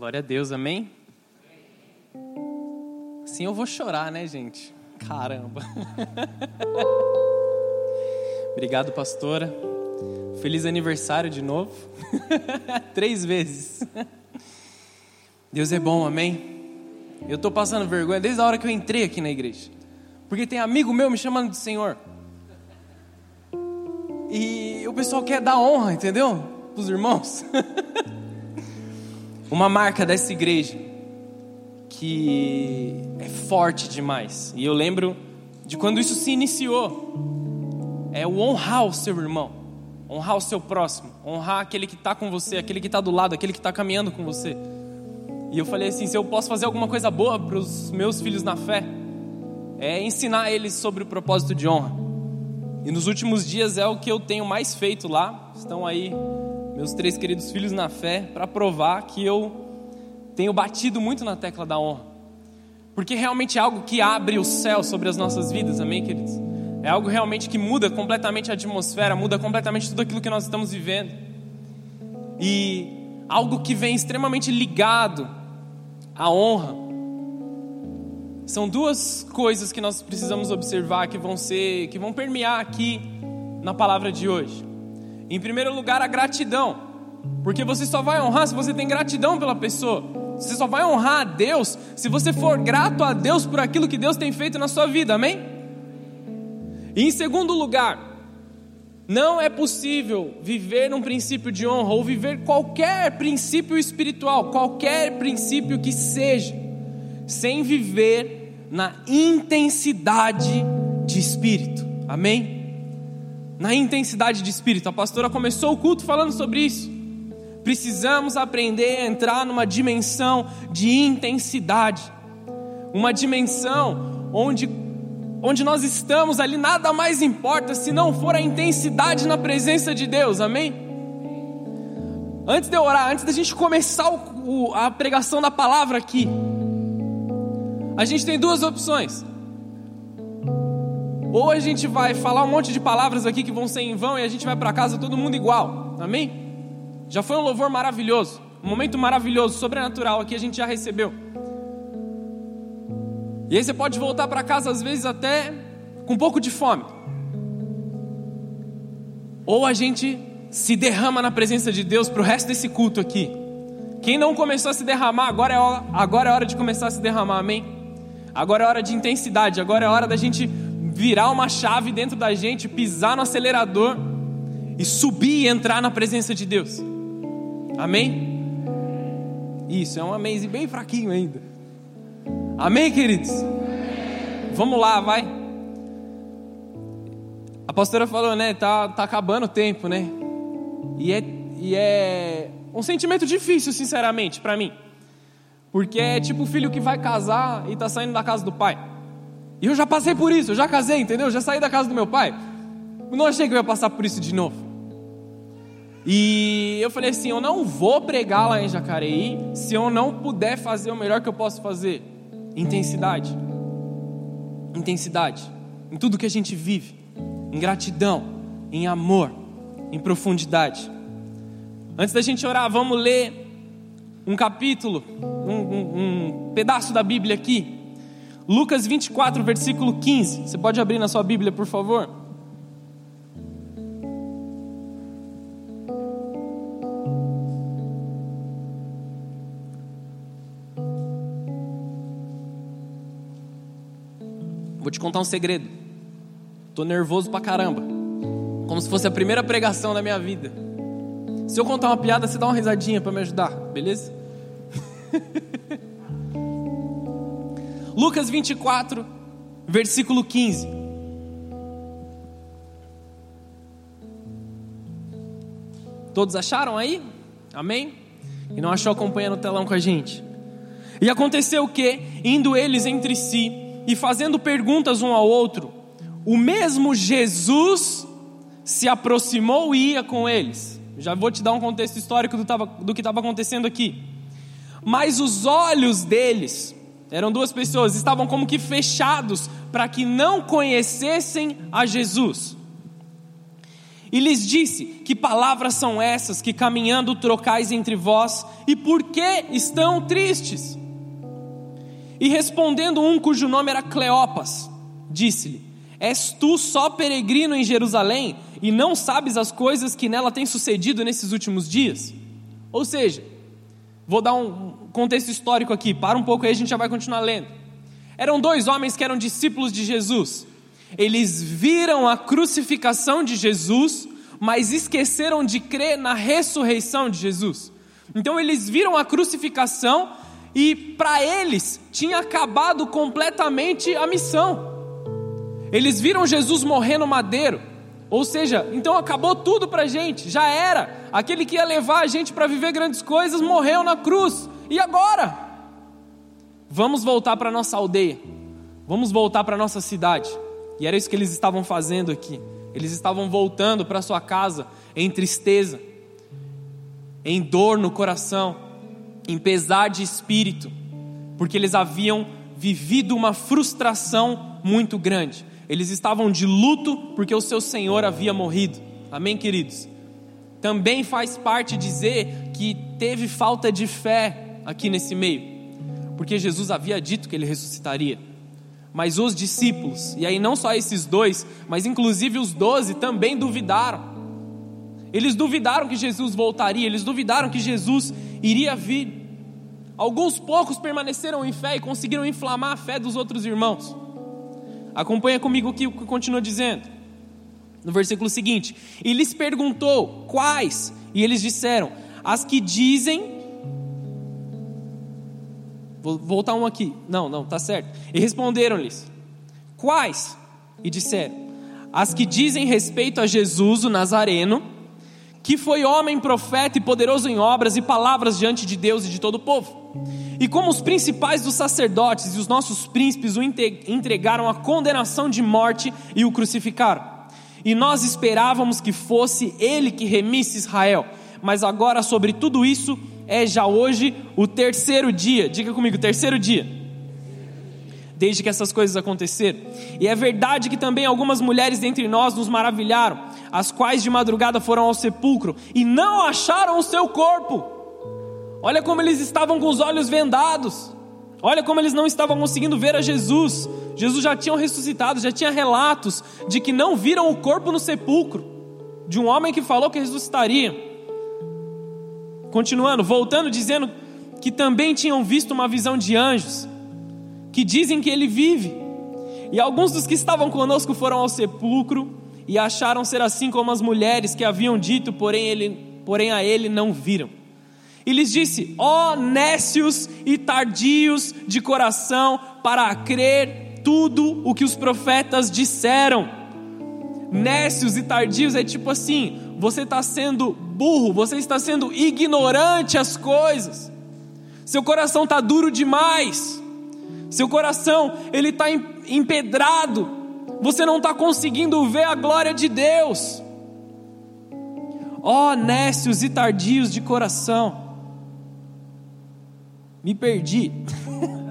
Glória a Deus, amém? Sim, eu vou chorar, né, gente? Caramba. Obrigado, pastora. Feliz aniversário de novo. Três vezes. Deus é bom, amém? Eu estou passando vergonha desde a hora que eu entrei aqui na igreja. Porque tem amigo meu me chamando de Senhor. E o pessoal quer dar honra, entendeu? Os irmãos. Uma marca dessa igreja que é forte demais. E eu lembro de quando isso se iniciou. É o honrar o seu irmão, honrar o seu próximo, honrar aquele que está com você, aquele que está do lado, aquele que está caminhando com você. E eu falei assim: se eu posso fazer alguma coisa boa para os meus filhos na fé, é ensinar eles sobre o propósito de honra. E nos últimos dias é o que eu tenho mais feito lá. Estão aí meus três queridos filhos na fé para provar que eu tenho batido muito na tecla da honra. Porque realmente é algo que abre o céu sobre as nossas vidas, amém, queridos? É algo realmente que muda completamente a atmosfera, muda completamente tudo aquilo que nós estamos vivendo. E algo que vem extremamente ligado à honra são duas coisas que nós precisamos observar que vão ser, que vão permear aqui na palavra de hoje. Em primeiro lugar, a gratidão, porque você só vai honrar se você tem gratidão pela pessoa. Você só vai honrar a Deus se você for grato a Deus por aquilo que Deus tem feito na sua vida, amém? E em segundo lugar, não é possível viver um princípio de honra ou viver qualquer princípio espiritual, qualquer princípio que seja, sem viver na intensidade de espírito. Amém? Na intensidade de espírito. A pastora começou o culto falando sobre isso. Precisamos aprender a entrar numa dimensão de intensidade. Uma dimensão onde onde nós estamos ali nada mais importa se não for a intensidade na presença de Deus. Amém? Antes de eu orar, antes da gente começar o, o, a pregação da palavra aqui, a gente tem duas opções. Ou a gente vai falar um monte de palavras aqui que vão ser em vão e a gente vai para casa todo mundo igual. Amém? Já foi um louvor maravilhoso, um momento maravilhoso, sobrenatural aqui a gente já recebeu. E aí você pode voltar para casa às vezes até com um pouco de fome. Ou a gente se derrama na presença de Deus para o resto desse culto aqui. Quem não começou a se derramar, agora é, hora, agora é hora de começar a se derramar, amém? Agora é hora de intensidade, agora é hora da gente virar uma chave dentro da gente, pisar no acelerador e subir e entrar na presença de Deus. Amém? Isso, é um amém bem fraquinho ainda. Amém, queridos? Vamos lá, vai. A pastora falou, né? Tá, tá acabando o tempo, né? E é, e é um sentimento difícil, sinceramente, para mim. Porque é tipo o filho que vai casar e está saindo da casa do pai. E eu já passei por isso, eu já casei, entendeu? já saí da casa do meu pai. Não achei que eu ia passar por isso de novo. E eu falei assim: eu não vou pregar lá em Jacareí se eu não puder fazer o melhor que eu posso fazer. Intensidade. Intensidade. Em tudo que a gente vive. Em gratidão. Em amor. Em profundidade. Antes da gente orar, vamos ler um capítulo, um, um, um pedaço da Bíblia aqui. Lucas 24, versículo 15. Você pode abrir na sua Bíblia, por favor? Vou te contar um segredo. Tô nervoso pra caramba. Como se fosse a primeira pregação da minha vida. Se eu contar uma piada, você dá uma risadinha para me ajudar, beleza? Lucas 24, versículo 15. Todos acharam aí? Amém? E não achou, acompanha no telão com a gente. E aconteceu que, indo eles entre si e fazendo perguntas um ao outro, o mesmo Jesus se aproximou e ia com eles. Já vou te dar um contexto histórico do, tava, do que estava acontecendo aqui. Mas os olhos deles, eram duas pessoas, estavam como que fechados para que não conhecessem a Jesus. E lhes disse: Que palavras são essas que caminhando trocais entre vós, e por que estão tristes? E respondendo um cujo nome era Cleopas, disse-lhe: És tu só peregrino em Jerusalém e não sabes as coisas que nela têm sucedido nesses últimos dias? Ou seja, vou dar um contexto histórico aqui, para um pouco aí a gente já vai continuar lendo. Eram dois homens que eram discípulos de Jesus. Eles viram a crucificação de Jesus, mas esqueceram de crer na ressurreição de Jesus. Então eles viram a crucificação e para eles tinha acabado completamente a missão. Eles viram Jesus morrer no madeiro, ou seja, então acabou tudo para a gente, já era. Aquele que ia levar a gente para viver grandes coisas morreu na cruz, e agora? Vamos voltar para nossa aldeia, vamos voltar para nossa cidade. E era isso que eles estavam fazendo aqui. Eles estavam voltando para sua casa em tristeza, em dor no coração, em pesar de espírito, porque eles haviam vivido uma frustração muito grande. Eles estavam de luto porque o seu Senhor havia morrido. Amém, queridos? Também faz parte dizer que teve falta de fé aqui nesse meio, porque Jesus havia dito que ele ressuscitaria. Mas os discípulos, e aí não só esses dois, mas inclusive os doze também duvidaram. Eles duvidaram que Jesus voltaria, eles duvidaram que Jesus iria vir. Alguns poucos permaneceram em fé e conseguiram inflamar a fé dos outros irmãos. Acompanha comigo o que continua dizendo. No versículo seguinte: E lhes perguntou quais, e eles disseram: As que dizem Vou voltar um aqui. Não, não, tá certo. E responderam-lhes: Quais? E disseram: As que dizem respeito a Jesus, o Nazareno, que foi homem, profeta e poderoso em obras e palavras diante de Deus e de todo o povo. E como os principais dos sacerdotes e os nossos príncipes o entregaram à condenação de morte e o crucificaram. E nós esperávamos que fosse ele que remisse Israel. Mas agora sobre tudo isso é já hoje o terceiro dia. Diga comigo, terceiro dia. Desde que essas coisas aconteceram. E é verdade que também algumas mulheres dentre nós nos maravilharam, as quais de madrugada foram ao sepulcro e não acharam o seu corpo. Olha como eles estavam com os olhos vendados. Olha como eles não estavam conseguindo ver a Jesus. Jesus já tinha ressuscitado, já tinha relatos de que não viram o corpo no sepulcro de um homem que falou que ressuscitaria. Continuando, voltando, dizendo que também tinham visto uma visão de anjos, que dizem que ele vive. E alguns dos que estavam conosco foram ao sepulcro e acharam ser assim como as mulheres que haviam dito, porém, ele, porém a ele não viram. E lhes disse: Ó oh, nécios e tardios de coração, para crer tudo o que os profetas disseram. Nécios e tardios é tipo assim: você está sendo burro, você está sendo ignorante às coisas. Seu coração está duro demais. Seu coração ele está empedrado. Você não está conseguindo ver a glória de Deus. Ó oh, nécios e tardios de coração. Me perdi.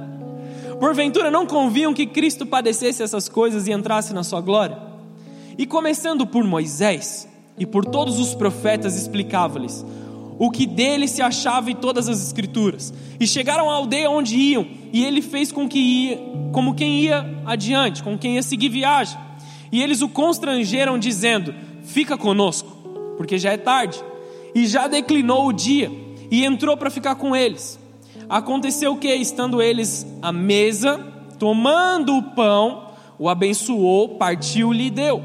Porventura não conviam que Cristo padecesse essas coisas e entrasse na sua glória? E começando por Moisés, e por todos os profetas explicava-lhes o que dele se achava em todas as escrituras. E chegaram à aldeia onde iam, e ele fez com que ia, como quem ia adiante, com quem ia seguir viagem. E eles o constrangeram dizendo: "Fica conosco, porque já é tarde". E já declinou o dia, e entrou para ficar com eles. Aconteceu que, estando eles à mesa, tomando o pão, o abençoou, partiu-lhe e deu.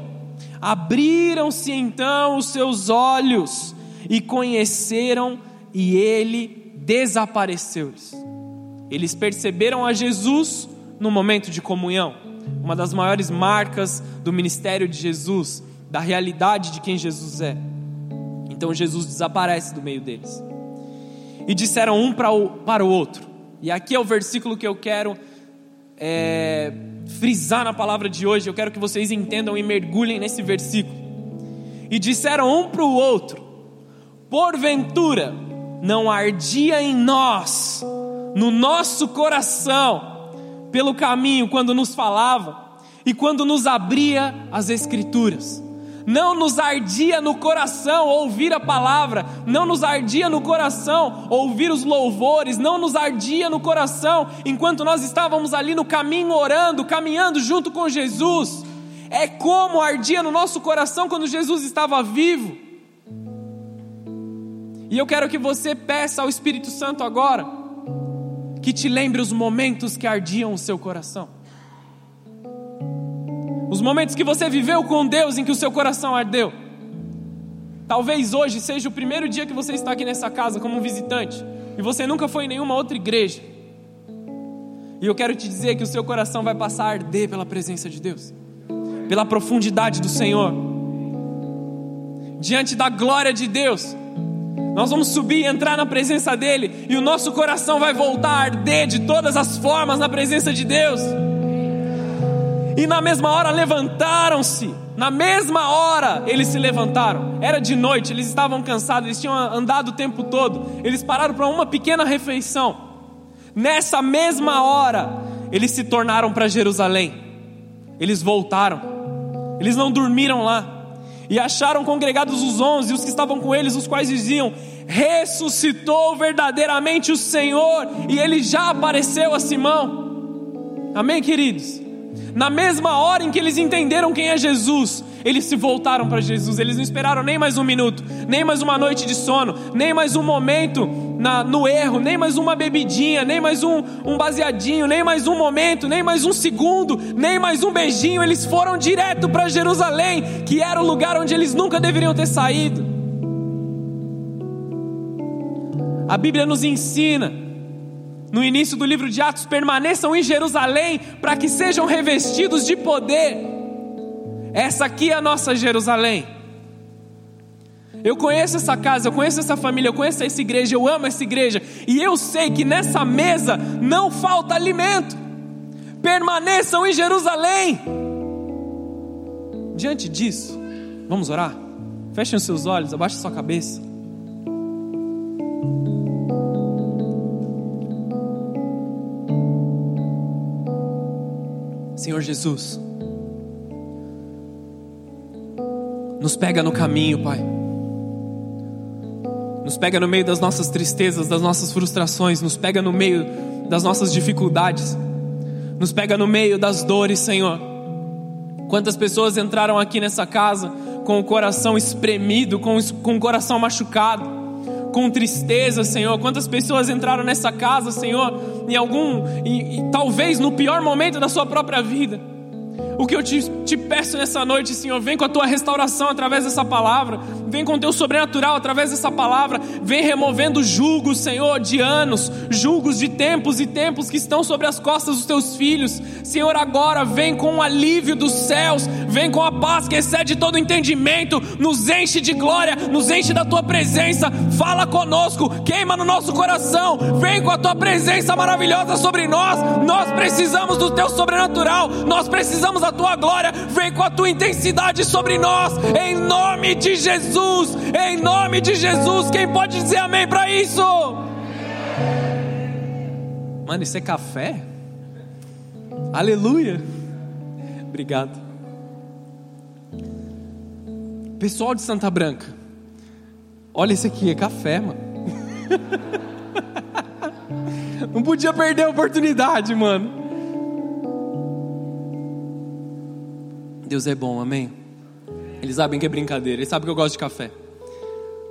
Abriram-se então os seus olhos e conheceram, e ele desapareceu-lhes. Eles perceberam a Jesus no momento de comunhão, uma das maiores marcas do ministério de Jesus, da realidade de quem Jesus é. Então Jesus desaparece do meio deles. E disseram um para o, para o outro. E aqui é o versículo que eu quero é, frisar na palavra de hoje, eu quero que vocês entendam e mergulhem nesse versículo. E disseram um para o outro: Porventura não ardia em nós, no nosso coração, pelo caminho quando nos falava e quando nos abria as Escrituras. Não nos ardia no coração ouvir a palavra, não nos ardia no coração ouvir os louvores, não nos ardia no coração enquanto nós estávamos ali no caminho orando, caminhando junto com Jesus. É como ardia no nosso coração quando Jesus estava vivo. E eu quero que você peça ao Espírito Santo agora que te lembre os momentos que ardiam o seu coração. Os momentos que você viveu com Deus em que o seu coração ardeu. Talvez hoje seja o primeiro dia que você está aqui nessa casa como visitante e você nunca foi em nenhuma outra igreja. E eu quero te dizer que o seu coração vai passar a arder pela presença de Deus, pela profundidade do Senhor, diante da glória de Deus. Nós vamos subir e entrar na presença dEle, e o nosso coração vai voltar a arder de todas as formas na presença de Deus. E na mesma hora levantaram-se. Na mesma hora eles se levantaram. Era de noite, eles estavam cansados, eles tinham andado o tempo todo. Eles pararam para uma pequena refeição. Nessa mesma hora, eles se tornaram para Jerusalém. Eles voltaram. Eles não dormiram lá. E acharam congregados os onze, os que estavam com eles, os quais diziam: Ressuscitou verdadeiramente o Senhor, e ele já apareceu a Simão. Amém, queridos? Na mesma hora em que eles entenderam quem é Jesus, eles se voltaram para Jesus. Eles não esperaram nem mais um minuto, nem mais uma noite de sono, nem mais um momento na, no erro, nem mais uma bebidinha, nem mais um, um baseadinho, nem mais um momento, nem mais um segundo, nem mais um beijinho. Eles foram direto para Jerusalém, que era o lugar onde eles nunca deveriam ter saído. A Bíblia nos ensina no início do livro de Atos, permaneçam em Jerusalém para que sejam revestidos de poder. Essa aqui é a nossa Jerusalém. Eu conheço essa casa, eu conheço essa família, eu conheço essa igreja, eu amo essa igreja, e eu sei que nessa mesa não falta alimento. Permaneçam em Jerusalém. Diante disso, vamos orar? Fechem os seus olhos, abaixe sua cabeça. Senhor Jesus, nos pega no caminho, Pai. Nos pega no meio das nossas tristezas, das nossas frustrações, nos pega no meio das nossas dificuldades, nos pega no meio das dores, Senhor. Quantas pessoas entraram aqui nessa casa com o coração espremido, com, com o coração machucado, com tristeza, Senhor. Quantas pessoas entraram nessa casa, Senhor, em algum, e, e talvez no pior momento da sua própria vida. O que eu te, te, peço nessa noite, Senhor, vem com a tua restauração através dessa palavra, vem com teu sobrenatural através dessa palavra, vem removendo julgos, Senhor, de anos, julgos de tempos e tempos que estão sobre as costas dos teus filhos. Senhor, agora vem com o alívio dos céus, vem com a paz que excede todo entendimento, nos enche de glória, nos enche da tua presença, fala conosco, queima no nosso coração, vem com a tua presença maravilhosa sobre nós. Nós precisamos do teu sobrenatural, nós precisamos da tua glória, vem com a tua intensidade sobre nós, em nome de Jesus, em nome de Jesus. Quem pode dizer amém para isso? Mano, isso é café? Aleluia. Obrigado. Pessoal de Santa Branca, olha isso aqui, é café, mano. Não podia perder a oportunidade, mano. Deus é bom, amém? Eles sabem que é brincadeira, eles sabem que eu gosto de café.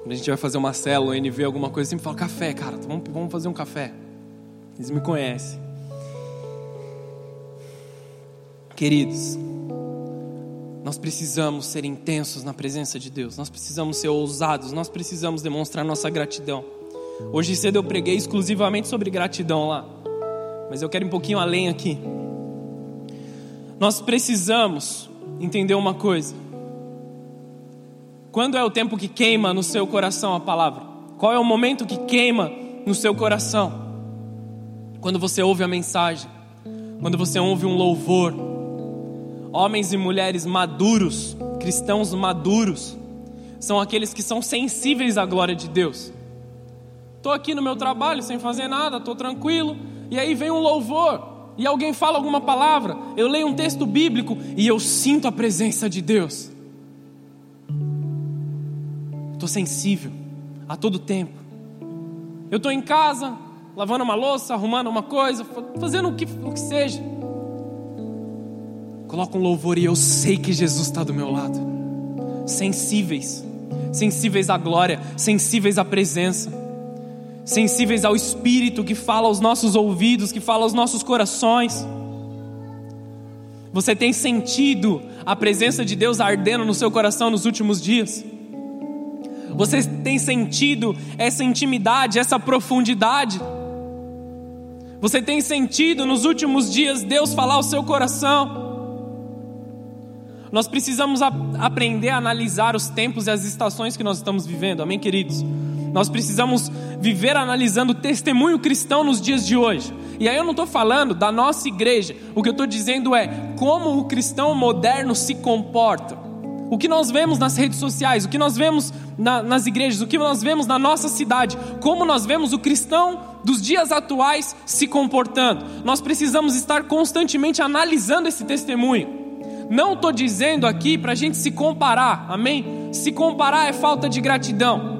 Quando a gente vai fazer uma célula, NV, alguma coisa, sempre falo café, cara, vamos, vamos fazer um café. Eles me conhecem. Queridos, nós precisamos ser intensos na presença de Deus, nós precisamos ser ousados, nós precisamos demonstrar nossa gratidão. Hoje cedo eu preguei exclusivamente sobre gratidão lá, mas eu quero ir um pouquinho além aqui. Nós precisamos entender uma coisa. Quando é o tempo que queima no seu coração a palavra? Qual é o momento que queima no seu coração? Quando você ouve a mensagem, quando você ouve um louvor. Homens e mulheres maduros, cristãos maduros, são aqueles que são sensíveis à glória de Deus. Estou aqui no meu trabalho sem fazer nada, estou tranquilo, e aí vem um louvor e alguém fala alguma palavra, eu leio um texto bíblico e eu sinto a presença de Deus. Estou sensível a todo tempo. Eu estou em casa, lavando uma louça, arrumando uma coisa, fazendo o que, o que seja. Coloca um louvor e eu sei que Jesus está do meu lado. Sensíveis, sensíveis à glória, sensíveis à presença, sensíveis ao Espírito que fala aos nossos ouvidos, que fala aos nossos corações. Você tem sentido a presença de Deus ardendo no seu coração nos últimos dias? Você tem sentido essa intimidade, essa profundidade? Você tem sentido nos últimos dias Deus falar ao seu coração? Nós precisamos a, aprender a analisar os tempos e as estações que nós estamos vivendo, amém, queridos? Nós precisamos viver analisando o testemunho cristão nos dias de hoje. E aí eu não estou falando da nossa igreja, o que eu estou dizendo é como o cristão moderno se comporta. O que nós vemos nas redes sociais, o que nós vemos na, nas igrejas, o que nós vemos na nossa cidade, como nós vemos o cristão dos dias atuais se comportando. Nós precisamos estar constantemente analisando esse testemunho. Não estou dizendo aqui para a gente se comparar, amém? Se comparar é falta de gratidão.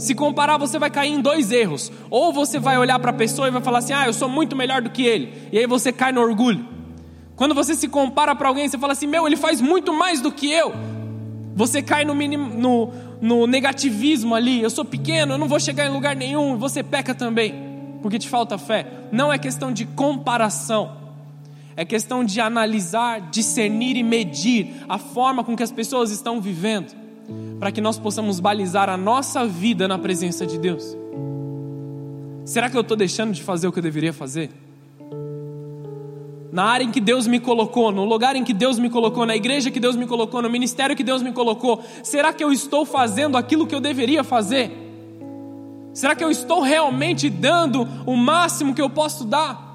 Se comparar, você vai cair em dois erros. Ou você vai olhar para a pessoa e vai falar assim: ah, eu sou muito melhor do que ele. E aí você cai no orgulho. Quando você se compara para alguém, você fala assim: meu, ele faz muito mais do que eu. Você cai no, minim, no, no negativismo ali. Eu sou pequeno, eu não vou chegar em lugar nenhum. Você peca também, porque te falta fé. Não é questão de comparação. É questão de analisar, discernir e medir a forma com que as pessoas estão vivendo, para que nós possamos balizar a nossa vida na presença de Deus. Será que eu estou deixando de fazer o que eu deveria fazer? Na área em que Deus me colocou, no lugar em que Deus me colocou, na igreja que Deus me colocou, no ministério que Deus me colocou, será que eu estou fazendo aquilo que eu deveria fazer? Será que eu estou realmente dando o máximo que eu posso dar?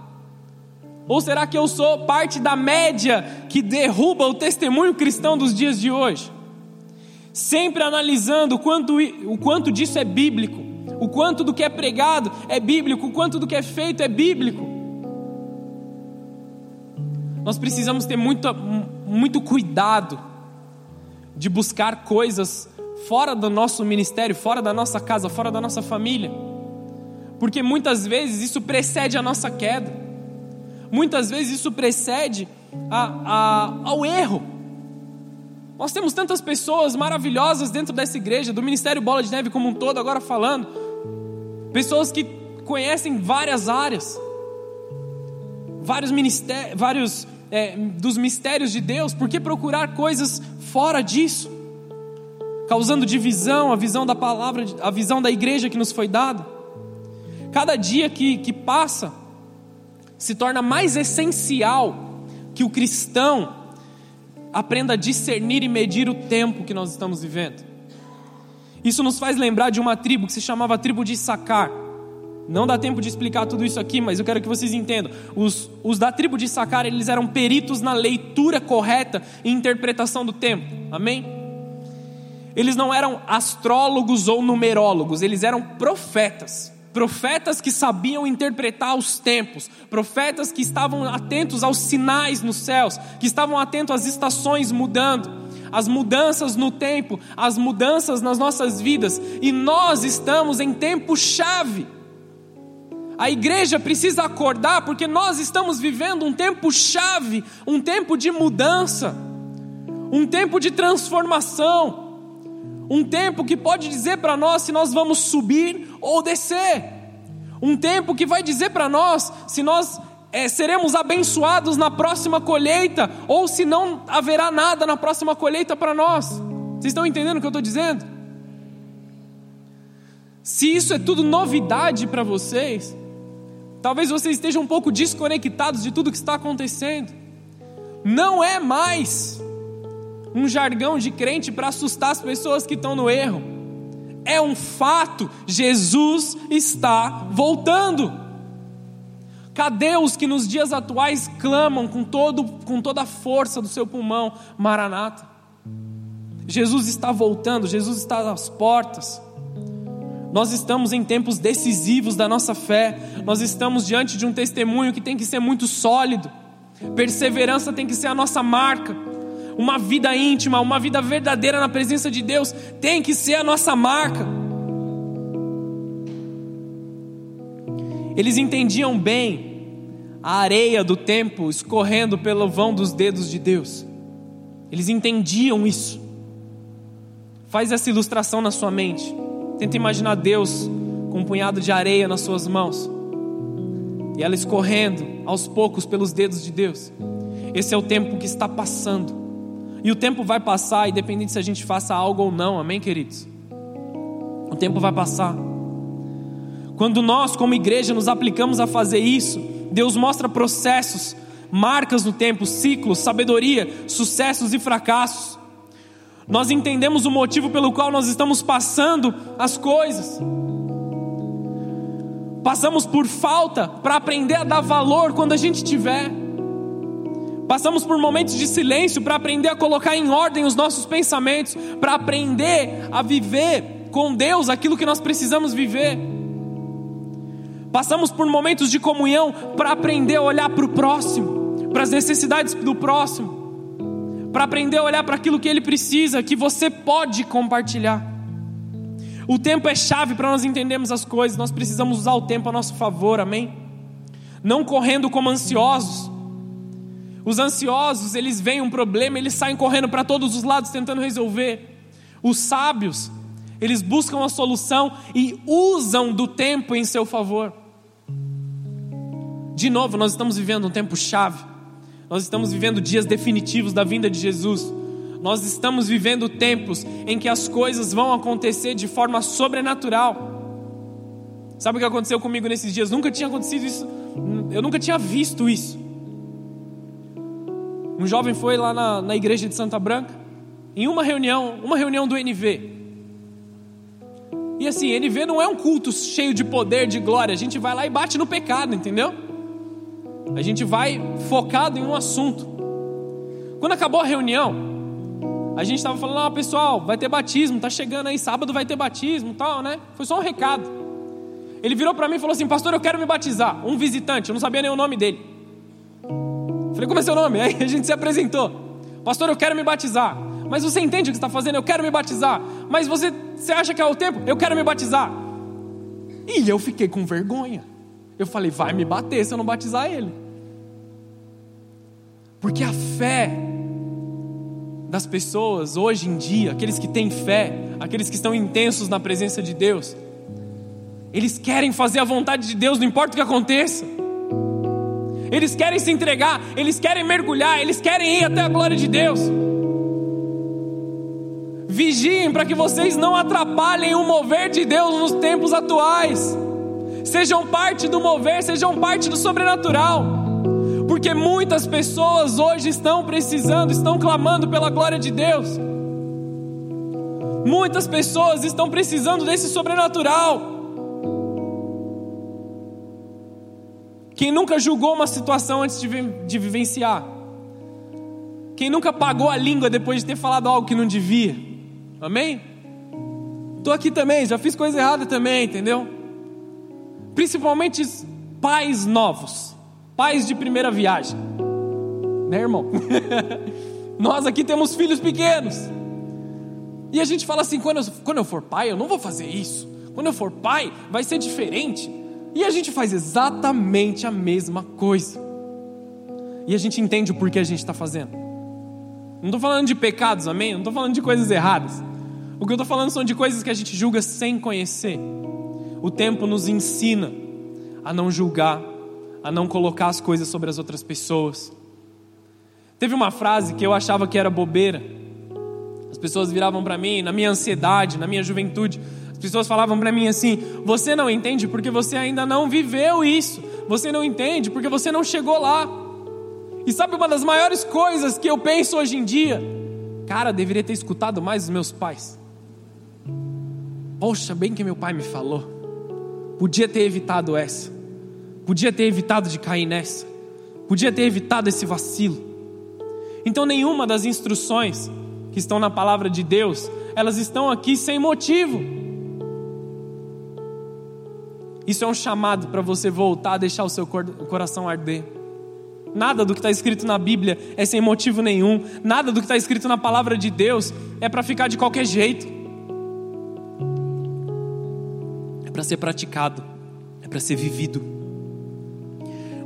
Ou será que eu sou parte da média que derruba o testemunho cristão dos dias de hoje? Sempre analisando o quanto, o quanto disso é bíblico, o quanto do que é pregado é bíblico, o quanto do que é feito é bíblico. Nós precisamos ter muito, muito cuidado de buscar coisas fora do nosso ministério, fora da nossa casa, fora da nossa família, porque muitas vezes isso precede a nossa queda, muitas vezes isso precede a, a, ao erro. Nós temos tantas pessoas maravilhosas dentro dessa igreja, do Ministério Bola de Neve como um todo, agora falando, pessoas que conhecem várias áreas, vários ministérios, vários é, dos mistérios de Deus, por que procurar coisas fora disso? Causando divisão, a visão da palavra, a visão da igreja que nos foi dada. Cada dia que, que passa, se torna mais essencial que o cristão aprenda a discernir e medir o tempo que nós estamos vivendo. Isso nos faz lembrar de uma tribo que se chamava tribo de Issacar. Não dá tempo de explicar tudo isso aqui, mas eu quero que vocês entendam. Os, os da tribo de Sacar, eles eram peritos na leitura correta e interpretação do tempo. Amém? Eles não eram astrólogos ou numerólogos, eles eram profetas. Profetas que sabiam interpretar os tempos, profetas que estavam atentos aos sinais nos céus, que estavam atentos às estações mudando, as mudanças no tempo, as mudanças nas nossas vidas, e nós estamos em tempo chave. A igreja precisa acordar porque nós estamos vivendo um tempo chave, um tempo de mudança, um tempo de transformação, um tempo que pode dizer para nós se nós vamos subir ou descer, um tempo que vai dizer para nós se nós é, seremos abençoados na próxima colheita ou se não haverá nada na próxima colheita para nós. Vocês estão entendendo o que eu estou dizendo? Se isso é tudo novidade para vocês, Talvez vocês estejam um pouco desconectados de tudo que está acontecendo. Não é mais um jargão de crente para assustar as pessoas que estão no erro. É um fato, Jesus está voltando. Cadê os que nos dias atuais clamam com, todo, com toda a força do seu pulmão, Maranata? Jesus está voltando, Jesus está às portas. Nós estamos em tempos decisivos da nossa fé, nós estamos diante de um testemunho que tem que ser muito sólido, perseverança tem que ser a nossa marca. uma vida íntima, uma vida verdadeira na presença de Deus, tem que ser a nossa marca. Eles entendiam bem a areia do tempo escorrendo pelo vão dos dedos de Deus. Eles entendiam isso. Faz essa ilustração na sua mente. Tenta imaginar Deus com um punhado de areia nas suas mãos e ela escorrendo aos poucos pelos dedos de Deus. Esse é o tempo que está passando. E o tempo vai passar, independente se a gente faça algo ou não, amém, queridos? O tempo vai passar. Quando nós, como igreja, nos aplicamos a fazer isso, Deus mostra processos, marcas no tempo, ciclos, sabedoria, sucessos e fracassos. Nós entendemos o motivo pelo qual nós estamos passando as coisas. Passamos por falta para aprender a dar valor quando a gente tiver. Passamos por momentos de silêncio para aprender a colocar em ordem os nossos pensamentos, para aprender a viver com Deus aquilo que nós precisamos viver. Passamos por momentos de comunhão para aprender a olhar para o próximo, para as necessidades do próximo, para aprender a olhar para aquilo que ele precisa, que você pode compartilhar. O tempo é chave para nós entendermos as coisas, nós precisamos usar o tempo a nosso favor, amém? Não correndo como ansiosos. Os ansiosos, eles veem um problema, eles saem correndo para todos os lados tentando resolver. Os sábios, eles buscam a solução e usam do tempo em seu favor. De novo, nós estamos vivendo um tempo chave. Nós estamos vivendo dias definitivos da vinda de Jesus. Nós estamos vivendo tempos em que as coisas vão acontecer de forma sobrenatural. Sabe o que aconteceu comigo nesses dias? Nunca tinha acontecido isso. Eu nunca tinha visto isso. Um jovem foi lá na, na igreja de Santa Branca, em uma reunião, uma reunião do NV. E assim, NV não é um culto cheio de poder, de glória. A gente vai lá e bate no pecado, entendeu? A gente vai focado em um assunto. Quando acabou a reunião, a gente estava falando, ah, pessoal, vai ter batismo, tá chegando aí, sábado vai ter batismo tal, né? Foi só um recado. Ele virou para mim e falou assim, pastor, eu quero me batizar. Um visitante, eu não sabia nem o nome dele. Falei, como é seu nome? Aí a gente se apresentou. Pastor, eu quero me batizar. Mas você entende o que está fazendo? Eu quero me batizar. Mas você, você acha que é o tempo? Eu quero me batizar. E eu fiquei com vergonha. Eu falei, vai me bater se eu não batizar ele. Porque a fé das pessoas hoje em dia, aqueles que têm fé, aqueles que estão intensos na presença de Deus, eles querem fazer a vontade de Deus, não importa o que aconteça. Eles querem se entregar, eles querem mergulhar, eles querem ir até a glória de Deus. Vigiem para que vocês não atrapalhem o mover de Deus nos tempos atuais sejam parte do mover, sejam parte do sobrenatural. Porque muitas pessoas hoje estão precisando, estão clamando pela glória de Deus. Muitas pessoas estão precisando desse sobrenatural. Quem nunca julgou uma situação antes de, de vivenciar? Quem nunca pagou a língua depois de ter falado algo que não devia? Amém? Estou aqui também, já fiz coisa errada também, entendeu? Principalmente pais novos, pais de primeira viagem. Né, irmão? Nós aqui temos filhos pequenos. E a gente fala assim: quando eu, quando eu for pai, eu não vou fazer isso. Quando eu for pai, vai ser diferente. E a gente faz exatamente a mesma coisa. E a gente entende o porquê a gente está fazendo. Não estou falando de pecados, amém? Não estou falando de coisas erradas. O que eu estou falando são de coisas que a gente julga sem conhecer. O tempo nos ensina a não julgar, a não colocar as coisas sobre as outras pessoas. Teve uma frase que eu achava que era bobeira. As pessoas viravam para mim, na minha ansiedade, na minha juventude, as pessoas falavam para mim assim: Você não entende porque você ainda não viveu isso. Você não entende porque você não chegou lá. E sabe uma das maiores coisas que eu penso hoje em dia? Cara, deveria ter escutado mais os meus pais. Poxa, bem que meu pai me falou. Podia ter evitado essa. Podia ter evitado de cair nessa. Podia ter evitado esse vacilo. Então, nenhuma das instruções que estão na palavra de Deus, elas estão aqui sem motivo. Isso é um chamado para você voltar a deixar o seu coração arder. Nada do que está escrito na Bíblia é sem motivo nenhum. Nada do que está escrito na palavra de Deus é para ficar de qualquer jeito. Para ser praticado, é para ser vivido.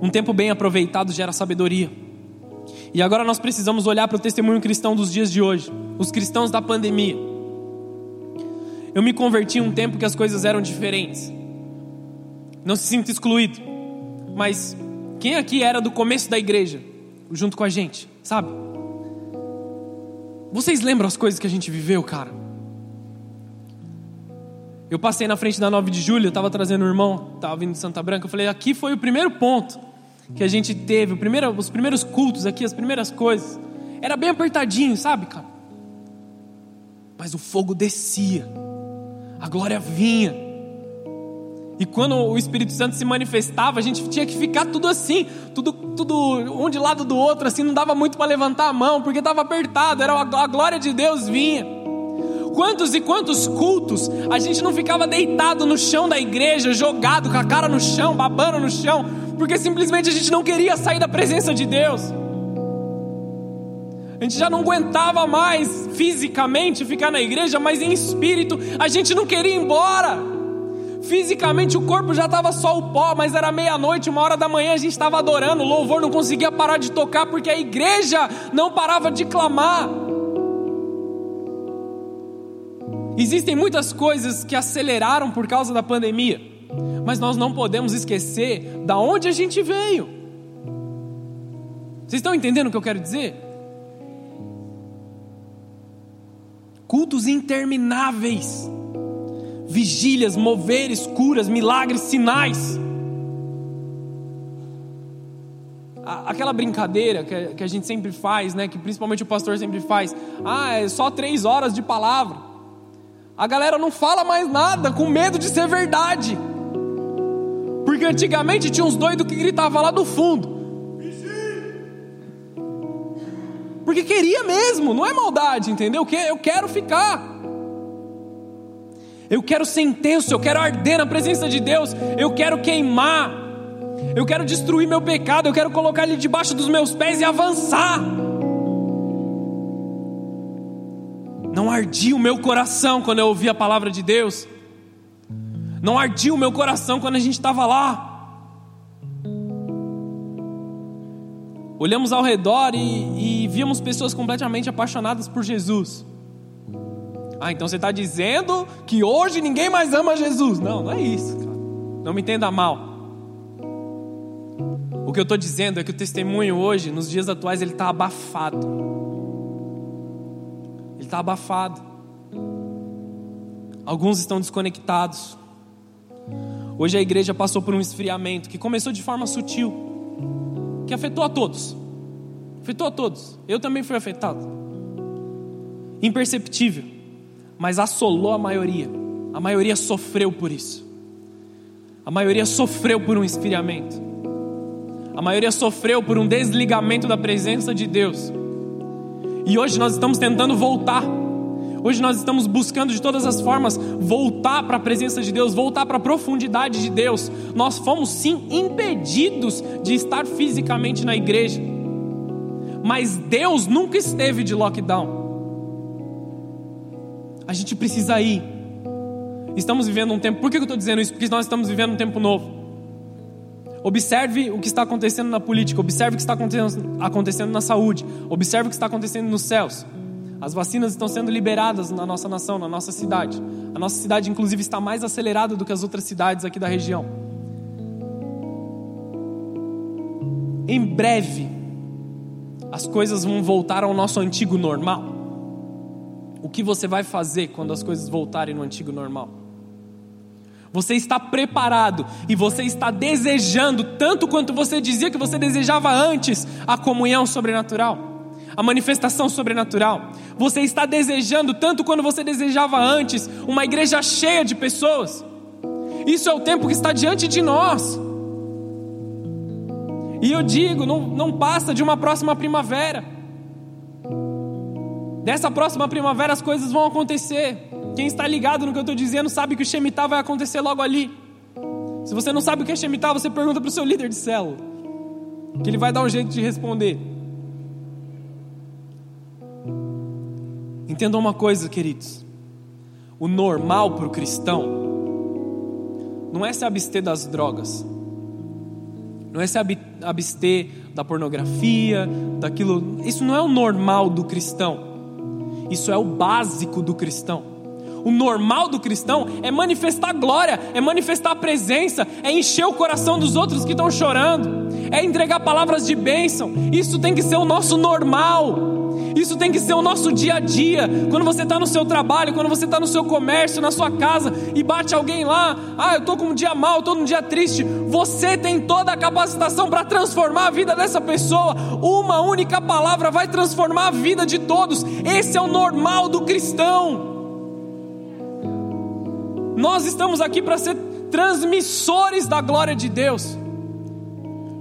Um tempo bem aproveitado gera sabedoria. E agora nós precisamos olhar para o testemunho cristão dos dias de hoje, os cristãos da pandemia. Eu me converti em um tempo que as coisas eram diferentes. Não se sinta excluído, mas quem aqui era do começo da igreja, junto com a gente, sabe? Vocês lembram as coisas que a gente viveu, cara? Eu passei na frente da 9 de julho, eu estava trazendo um irmão, estava vindo de Santa Branca, eu falei, aqui foi o primeiro ponto que a gente teve, primeiro, os primeiros cultos aqui, as primeiras coisas. Era bem apertadinho, sabe, cara? Mas o fogo descia, a glória vinha. E quando o Espírito Santo se manifestava, a gente tinha que ficar tudo assim, tudo, tudo um de lado do outro, assim, não dava muito para levantar a mão, porque estava apertado, era a glória de Deus vinha. Quantos e quantos cultos a gente não ficava deitado no chão da igreja, jogado com a cara no chão, babando no chão, porque simplesmente a gente não queria sair da presença de Deus. A gente já não aguentava mais fisicamente ficar na igreja, mas em espírito a gente não queria ir embora. Fisicamente o corpo já estava só o pó, mas era meia-noite, uma hora da manhã a gente estava adorando, o louvor não conseguia parar de tocar porque a igreja não parava de clamar. Existem muitas coisas que aceleraram por causa da pandemia, mas nós não podemos esquecer da onde a gente veio. Vocês estão entendendo o que eu quero dizer? Cultos intermináveis, vigílias, moveres, curas, milagres, sinais. aquela brincadeira que a gente sempre faz, né? Que principalmente o pastor sempre faz. Ah, é só três horas de palavra. A galera não fala mais nada, com medo de ser verdade. Porque antigamente tinha uns doidos que gritavam lá do fundo. Porque queria mesmo, não é maldade, entendeu? Eu quero ficar. Eu quero ser intenso, eu quero arder na presença de Deus, eu quero queimar, eu quero destruir meu pecado, eu quero colocar ele debaixo dos meus pés e avançar. Não ardia o meu coração quando eu ouvia a palavra de Deus. Não ardia o meu coração quando a gente estava lá. Olhamos ao redor e, e víamos pessoas completamente apaixonadas por Jesus. Ah, então você está dizendo que hoje ninguém mais ama Jesus? Não, não é isso. Cara. Não me entenda mal. O que eu estou dizendo é que o testemunho hoje, nos dias atuais, ele está abafado está abafado. Alguns estão desconectados. Hoje a igreja passou por um esfriamento que começou de forma sutil, que afetou a todos. Afetou a todos. Eu também fui afetado. Imperceptível, mas assolou a maioria. A maioria sofreu por isso. A maioria sofreu por um esfriamento. A maioria sofreu por um desligamento da presença de Deus. E hoje nós estamos tentando voltar. Hoje nós estamos buscando de todas as formas voltar para a presença de Deus, voltar para a profundidade de Deus. Nós fomos sim impedidos de estar fisicamente na igreja, mas Deus nunca esteve de lockdown. A gente precisa ir. Estamos vivendo um tempo. Por que eu estou dizendo isso? Porque nós estamos vivendo um tempo novo. Observe o que está acontecendo na política, observe o que está acontecendo na saúde, observe o que está acontecendo nos céus. As vacinas estão sendo liberadas na nossa nação, na nossa cidade. A nossa cidade, inclusive, está mais acelerada do que as outras cidades aqui da região. Em breve, as coisas vão voltar ao nosso antigo normal. O que você vai fazer quando as coisas voltarem no antigo normal? Você está preparado e você está desejando, tanto quanto você dizia que você desejava antes, a comunhão sobrenatural, a manifestação sobrenatural. Você está desejando, tanto quanto você desejava antes, uma igreja cheia de pessoas. Isso é o tempo que está diante de nós. E eu digo, não, não passa de uma próxima primavera. Dessa próxima primavera as coisas vão acontecer. Quem está ligado no que eu estou dizendo sabe que o Shemitah vai acontecer logo ali. Se você não sabe o que é Shemitah, você pergunta para o seu líder de célula. que ele vai dar um jeito de responder. Entendam uma coisa, queridos. O normal para o cristão não é se abster das drogas, não é se abster da pornografia, daquilo. Isso não é o normal do cristão, isso é o básico do cristão. O normal do cristão é manifestar glória, é manifestar presença, é encher o coração dos outros que estão chorando, é entregar palavras de bênção. Isso tem que ser o nosso normal. Isso tem que ser o nosso dia a dia. Quando você está no seu trabalho, quando você está no seu comércio, na sua casa e bate alguém lá, ah, eu estou com um dia mal, estou num dia triste. Você tem toda a capacitação para transformar a vida dessa pessoa. Uma única palavra vai transformar a vida de todos. Esse é o normal do cristão. Nós estamos aqui para ser transmissores da glória de Deus.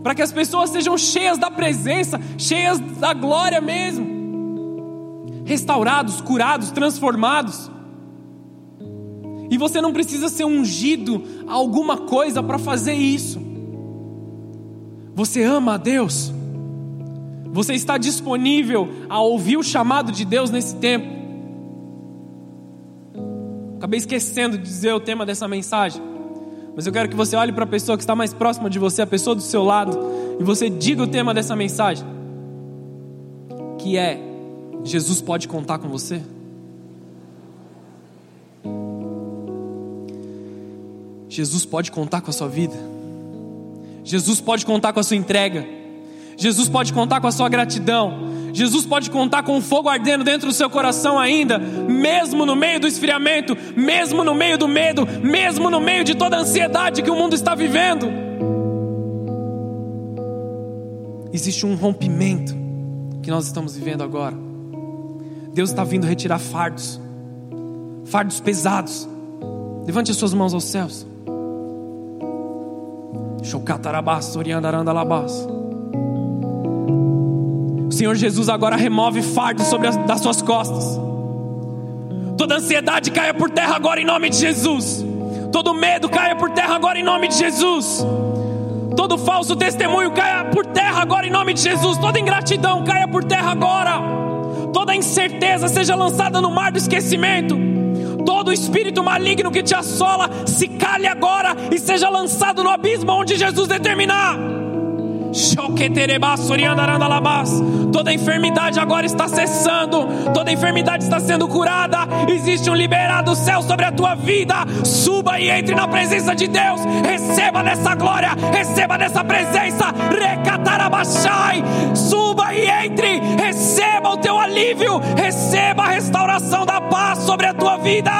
Para que as pessoas sejam cheias da presença, cheias da glória mesmo restaurados, curados, transformados. E você não precisa ser ungido a alguma coisa para fazer isso. Você ama a Deus. Você está disponível a ouvir o chamado de Deus nesse tempo. Acabei esquecendo de dizer o tema dessa mensagem. Mas eu quero que você olhe para a pessoa que está mais próxima de você, a pessoa do seu lado, e você diga o tema dessa mensagem. Que é Jesus pode contar com você? Jesus pode contar com a sua vida. Jesus pode contar com a sua entrega. Jesus pode contar com a sua gratidão. Jesus pode contar com o fogo ardendo dentro do seu coração ainda, mesmo no meio do esfriamento, mesmo no meio do medo, mesmo no meio de toda a ansiedade que o mundo está vivendo. Existe um rompimento que nós estamos vivendo agora. Deus está vindo retirar fardos, fardos pesados. Levante as suas mãos aos céus. O Senhor Jesus agora remove fardos sobre as das suas costas. Toda ansiedade caia por terra agora em nome de Jesus. Todo medo caia por terra agora em nome de Jesus. Todo falso testemunho caia por terra agora em nome de Jesus. Toda ingratidão caia por terra agora toda incerteza seja lançada no mar do esquecimento. Todo espírito maligno que te assola, se cale agora e seja lançado no abismo onde Jesus determinar. Toda enfermidade agora está cessando, toda enfermidade está sendo curada. Existe um liberado céu sobre a tua vida. Suba e entre na presença de Deus. Receba dessa glória, receba dessa presença. Recatarabachai. Suba e entre, receba o teu alívio, receba a restauração da paz sobre a tua vida.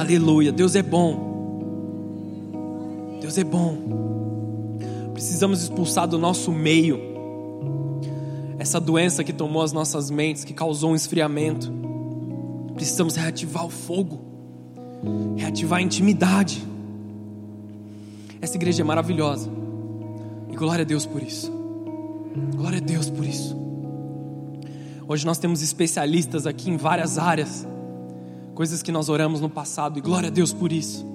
Aleluia, Deus é bom. Deus é bom. Precisamos expulsar do nosso meio essa doença que tomou as nossas mentes, que causou um esfriamento. Precisamos reativar o fogo, reativar a intimidade. Essa igreja é maravilhosa. E glória a Deus por isso. Glória a Deus por isso. Hoje nós temos especialistas aqui em várias áreas coisas que nós oramos no passado, e glória a Deus por isso.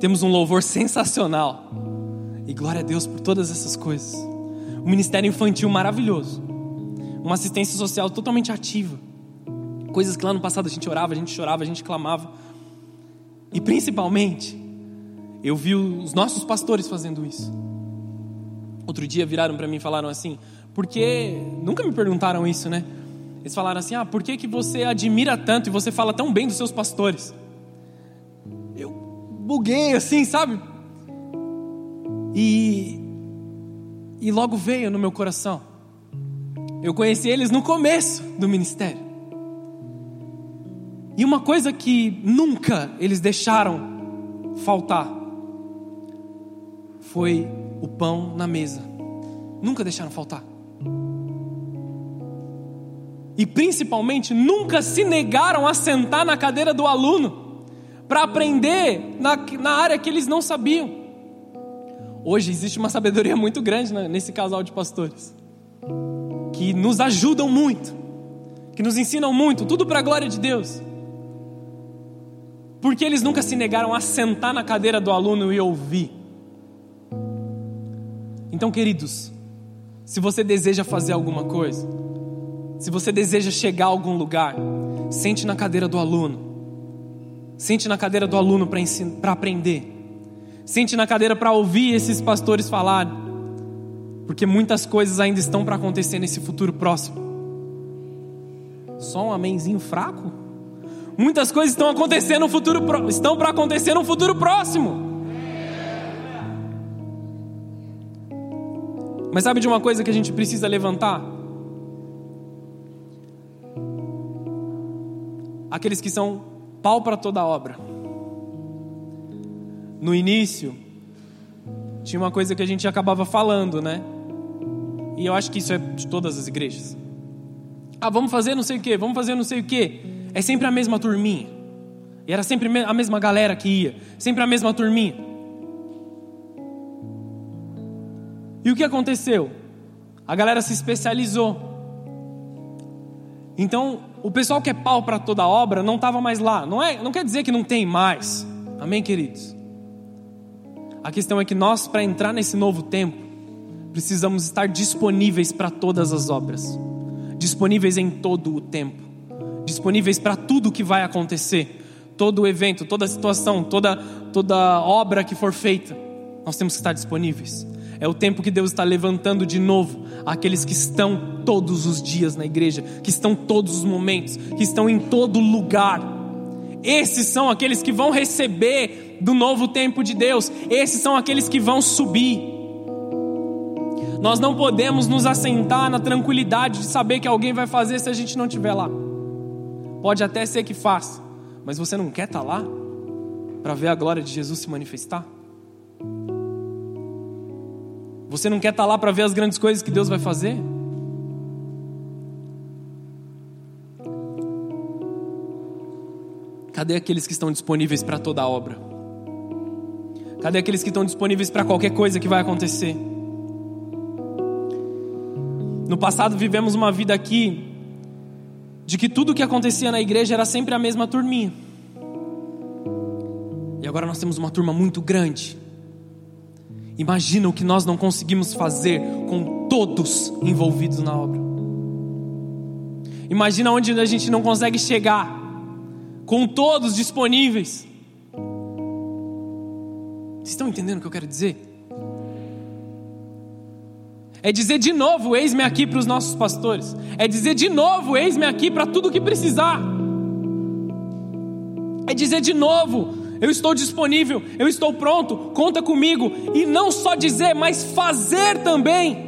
Temos um louvor sensacional, e glória a Deus por todas essas coisas. Um ministério infantil maravilhoso, uma assistência social totalmente ativa, coisas que lá no passado a gente orava, a gente chorava, a gente clamava, e principalmente, eu vi os nossos pastores fazendo isso. Outro dia viraram para mim e falaram assim, porque nunca me perguntaram isso, né? Eles falaram assim: Ah, por que, que você admira tanto e você fala tão bem dos seus pastores? Eu buguei assim, sabe? E, e logo veio no meu coração. Eu conheci eles no começo do ministério. E uma coisa que nunca eles deixaram faltar foi o pão na mesa. Nunca deixaram faltar e principalmente nunca se negaram a sentar na cadeira do aluno para aprender na, na área que eles não sabiam. Hoje existe uma sabedoria muito grande nesse casal de pastores. que nos ajudam muito, que nos ensinam muito, tudo para a glória de Deus. Porque eles nunca se negaram a sentar na cadeira do aluno e ouvir. Então, queridos, se você deseja fazer alguma coisa, se você deseja chegar a algum lugar, sente na cadeira do aluno. Sente na cadeira do aluno para aprender. Sente na cadeira para ouvir esses pastores falar. Porque muitas coisas ainda estão para acontecer nesse futuro próximo. Só um amenzinho fraco? Muitas coisas estão acontecendo no futuro estão para acontecer no futuro próximo. Mas sabe de uma coisa que a gente precisa levantar? Aqueles que são pau para toda obra. No início, tinha uma coisa que a gente acabava falando, né? E eu acho que isso é de todas as igrejas. Ah, vamos fazer não sei o quê, vamos fazer não sei o quê. É sempre a mesma turminha. E era sempre a mesma galera que ia, sempre a mesma turminha. E o que aconteceu? A galera se especializou. Então, o pessoal que é pau para toda obra não estava mais lá. Não, é, não quer dizer que não tem mais. Amém, queridos? A questão é que nós, para entrar nesse novo tempo, precisamos estar disponíveis para todas as obras, disponíveis em todo o tempo, disponíveis para tudo que vai acontecer, todo evento, toda situação, toda, toda obra que for feita, nós temos que estar disponíveis. É o tempo que Deus está levantando de novo aqueles que estão todos os dias na igreja, que estão todos os momentos, que estão em todo lugar. Esses são aqueles que vão receber do novo tempo de Deus, esses são aqueles que vão subir. Nós não podemos nos assentar na tranquilidade de saber que alguém vai fazer se a gente não estiver lá. Pode até ser que faça, mas você não quer estar tá lá para ver a glória de Jesus se manifestar? Você não quer estar tá lá para ver as grandes coisas que Deus vai fazer? Cadê aqueles que estão disponíveis para toda a obra? Cadê aqueles que estão disponíveis para qualquer coisa que vai acontecer? No passado vivemos uma vida aqui de que tudo que acontecia na igreja era sempre a mesma turminha. E agora nós temos uma turma muito grande. Imagina o que nós não conseguimos fazer com todos envolvidos na obra. Imagina onde a gente não consegue chegar com todos disponíveis. Vocês estão entendendo o que eu quero dizer? É dizer de novo, eis-me aqui para os nossos pastores. É dizer de novo, eis-me aqui para tudo o que precisar. É dizer de novo, eu estou disponível, eu estou pronto, conta comigo. E não só dizer, mas fazer também.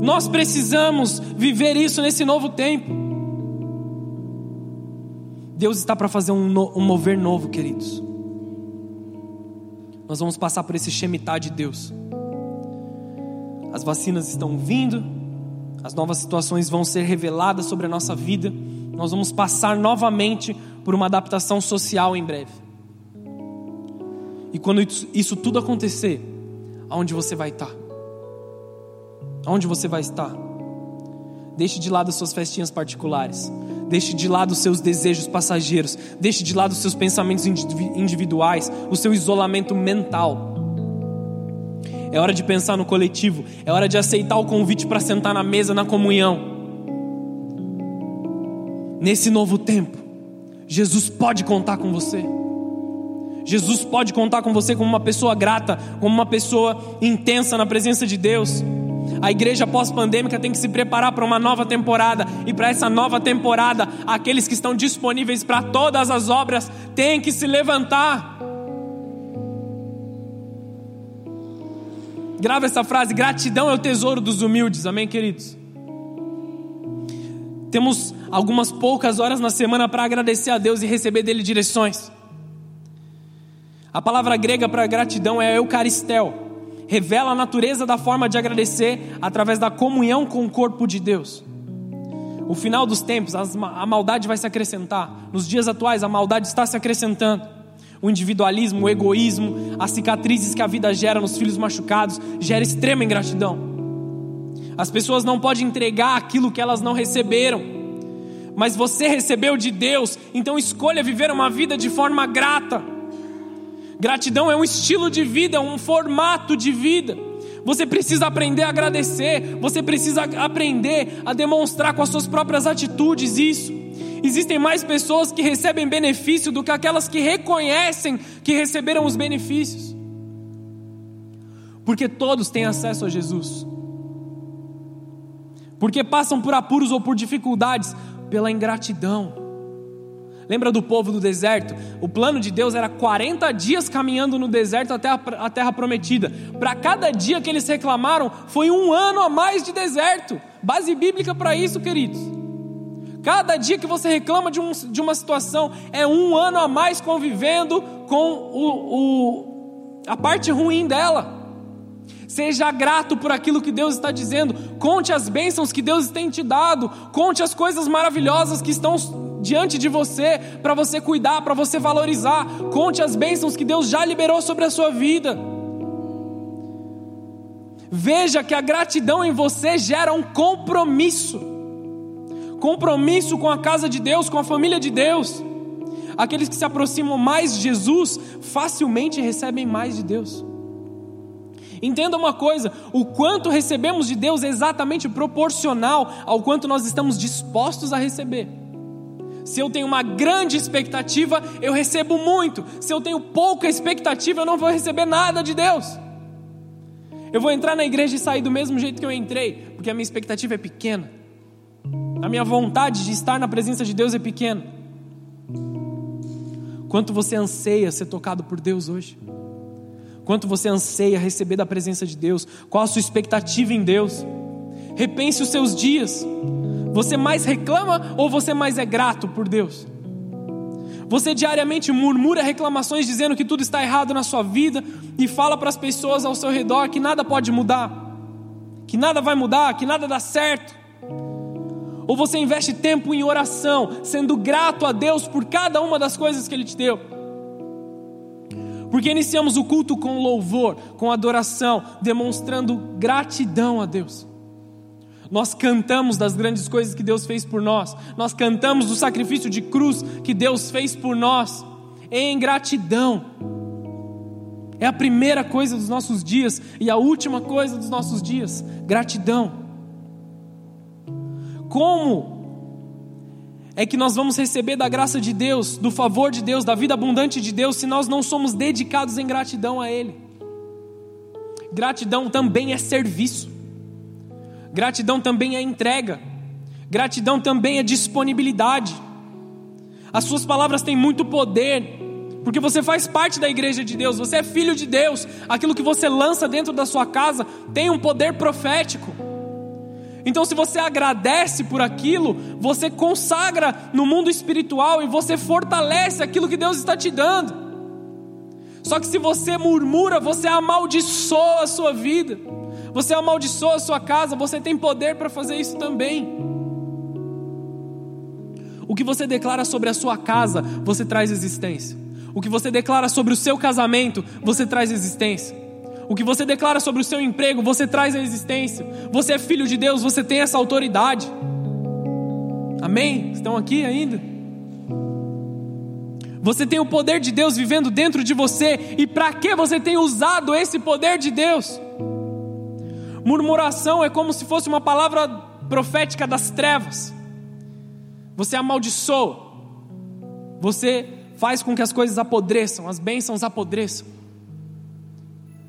Nós precisamos viver isso nesse novo tempo. Deus está para fazer um, no, um, mover novo, queridos. Nós vamos passar por esse Shemitah de Deus as vacinas estão vindo, as novas situações vão ser reveladas sobre a nossa vida, nós vamos passar novamente por uma adaptação social em breve. E quando isso tudo acontecer, aonde você vai estar? Aonde você vai estar? Deixe de lado as suas festinhas particulares. Deixe de lado os seus desejos passageiros. Deixe de lado os seus pensamentos individuais, o seu isolamento mental é hora de pensar no coletivo, é hora de aceitar o convite para sentar na mesa na comunhão. Nesse novo tempo, Jesus pode contar com você. Jesus pode contar com você como uma pessoa grata, como uma pessoa intensa na presença de Deus. A igreja pós-pandêmica tem que se preparar para uma nova temporada, e para essa nova temporada, aqueles que estão disponíveis para todas as obras têm que se levantar. Grava essa frase: gratidão é o tesouro dos humildes. Amém, queridos? Temos algumas poucas horas na semana para agradecer a Deus e receber dele direções. A palavra grega para gratidão é eucaristel. Revela a natureza da forma de agradecer através da comunhão com o corpo de Deus. O final dos tempos, a maldade vai se acrescentar. Nos dias atuais, a maldade está se acrescentando o individualismo, o egoísmo, as cicatrizes que a vida gera nos filhos machucados, gera extrema ingratidão. As pessoas não podem entregar aquilo que elas não receberam. Mas você recebeu de Deus, então escolha viver uma vida de forma grata. Gratidão é um estilo de vida, um formato de vida. Você precisa aprender a agradecer, você precisa aprender a demonstrar com as suas próprias atitudes isso. Existem mais pessoas que recebem benefício do que aquelas que reconhecem que receberam os benefícios. Porque todos têm acesso a Jesus. Porque passam por apuros ou por dificuldades pela ingratidão. Lembra do povo do deserto? O plano de Deus era 40 dias caminhando no deserto até a terra prometida. Para cada dia que eles reclamaram, foi um ano a mais de deserto. Base bíblica para isso, queridos. Cada dia que você reclama de, um, de, uma situação é um ano a mais convivendo com o, o, a parte ruim dela. Seja grato por aquilo que Deus está dizendo. Conte as bênçãos que Deus tem te dado. Conte as coisas maravilhosas que estão diante de você, para você cuidar, para você valorizar. Conte as bênçãos que Deus já liberou sobre a sua vida. Veja que a gratidão em você gera um compromisso compromisso com a casa de Deus, com a família de Deus. Aqueles que se aproximam mais de Jesus facilmente recebem mais de Deus. Entenda uma coisa: o quanto recebemos de Deus é exatamente proporcional ao quanto nós estamos dispostos a receber. Se eu tenho uma grande expectativa, eu recebo muito. Se eu tenho pouca expectativa, eu não vou receber nada de Deus. Eu vou entrar na igreja e sair do mesmo jeito que eu entrei, porque a minha expectativa é pequena. A minha vontade de estar na presença de Deus é pequena. Quanto você anseia ser tocado por Deus hoje? Quanto você anseia receber da presença de Deus? Qual a sua expectativa em Deus? Repense os seus dias. Você mais reclama ou você mais é grato por Deus? Você diariamente murmura reclamações dizendo que tudo está errado na sua vida e fala para as pessoas ao seu redor que nada pode mudar, que nada vai mudar, que nada dá certo. Ou você investe tempo em oração, sendo grato a Deus por cada uma das coisas que Ele te deu. Porque iniciamos o culto com louvor, com adoração, demonstrando gratidão a Deus. Nós cantamos das grandes coisas que Deus fez por nós. Nós cantamos do sacrifício de cruz que Deus fez por nós. Em gratidão. É a primeira coisa dos nossos dias e a última coisa dos nossos dias. Gratidão. Como é que nós vamos receber da graça de Deus, do favor de Deus, da vida abundante de Deus, se nós não somos dedicados em gratidão a Ele? Gratidão também é serviço. Gratidão também é entrega. Gratidão também é disponibilidade. As suas palavras têm muito poder, porque você faz parte da igreja de Deus, você é filho de Deus. Aquilo que você lança dentro da sua casa tem um poder profético. Então, se você agradece por aquilo, você consagra no mundo espiritual e você fortalece aquilo que Deus está te dando. Só que se você murmura, você amaldiçoa a sua vida você amaldiçoa a sua casa, você tem poder para fazer isso também. O que você declara sobre a sua casa, você traz existência. O que você declara sobre o seu casamento, você traz existência. O que você declara sobre o seu emprego, você traz a existência. Você é filho de Deus, você tem essa autoridade. Amém? Estão aqui ainda? Você tem o poder de Deus vivendo dentro de você, e para que você tem usado esse poder de Deus? Murmuração é como se fosse uma palavra profética das trevas. Você amaldiçoa. Você faz com que as coisas apodreçam, as bênçãos apodreçam.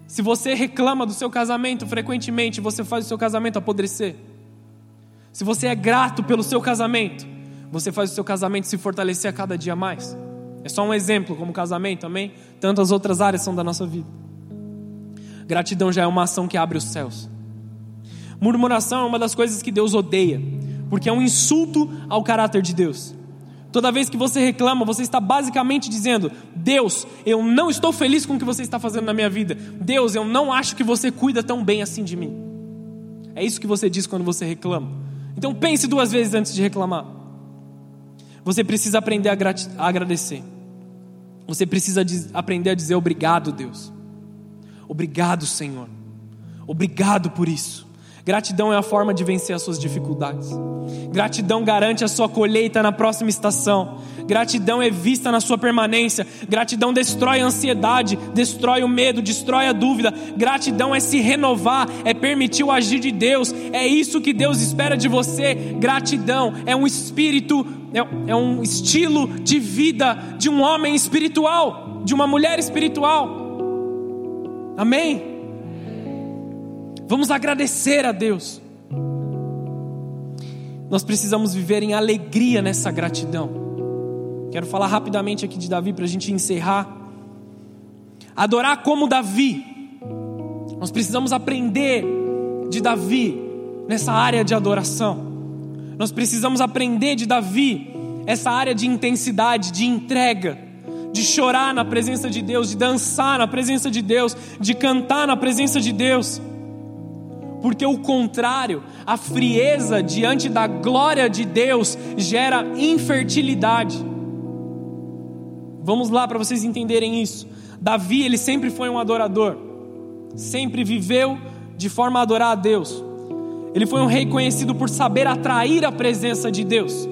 Se você reclama do seu casamento frequentemente, você faz o seu casamento apodrecer. Se você é grato pelo seu casamento, você faz o seu casamento se fortalecer a cada dia mais. É só um exemplo, como casamento, amém? Tantas outras áreas são da nossa vida. Gratidão já é uma ação que abre os céus. Murmuração é uma das coisas que Deus odeia, porque é um insulto ao caráter de Deus. Toda vez que você reclama, você está basicamente dizendo: Deus, eu não estou feliz com o que você está fazendo na minha vida. Deus, eu não acho que você cuida tão bem assim de mim. É isso que você diz quando você reclama. Então pense duas vezes antes de reclamar. Você precisa aprender a, a agradecer. Você precisa aprender a dizer obrigado, Deus. Obrigado, Senhor. Obrigado por isso. Gratidão é a forma de vencer as suas dificuldades. Gratidão garante a sua colheita na próxima estação. Gratidão é vista na sua permanência. Gratidão destrói a ansiedade, destrói o medo, destrói a dúvida. Gratidão é se renovar, é permitir o agir de Deus. É isso que Deus espera de você. Gratidão é um espírito, é, é um estilo de vida de um homem espiritual, de uma mulher espiritual. Amém? Vamos agradecer a Deus. Nós precisamos viver em alegria nessa gratidão. Quero falar rapidamente aqui de Davi para a gente encerrar. Adorar como Davi. Nós precisamos aprender de Davi nessa área de adoração. Nós precisamos aprender de Davi essa área de intensidade, de entrega, de chorar na presença de Deus, de dançar na presença de Deus, de cantar na presença de Deus porque o contrário, a frieza diante da glória de Deus gera infertilidade. Vamos lá para vocês entenderem isso. Davi, ele sempre foi um adorador, sempre viveu de forma a adorar a Deus. Ele foi um rei conhecido por saber atrair a presença de Deus.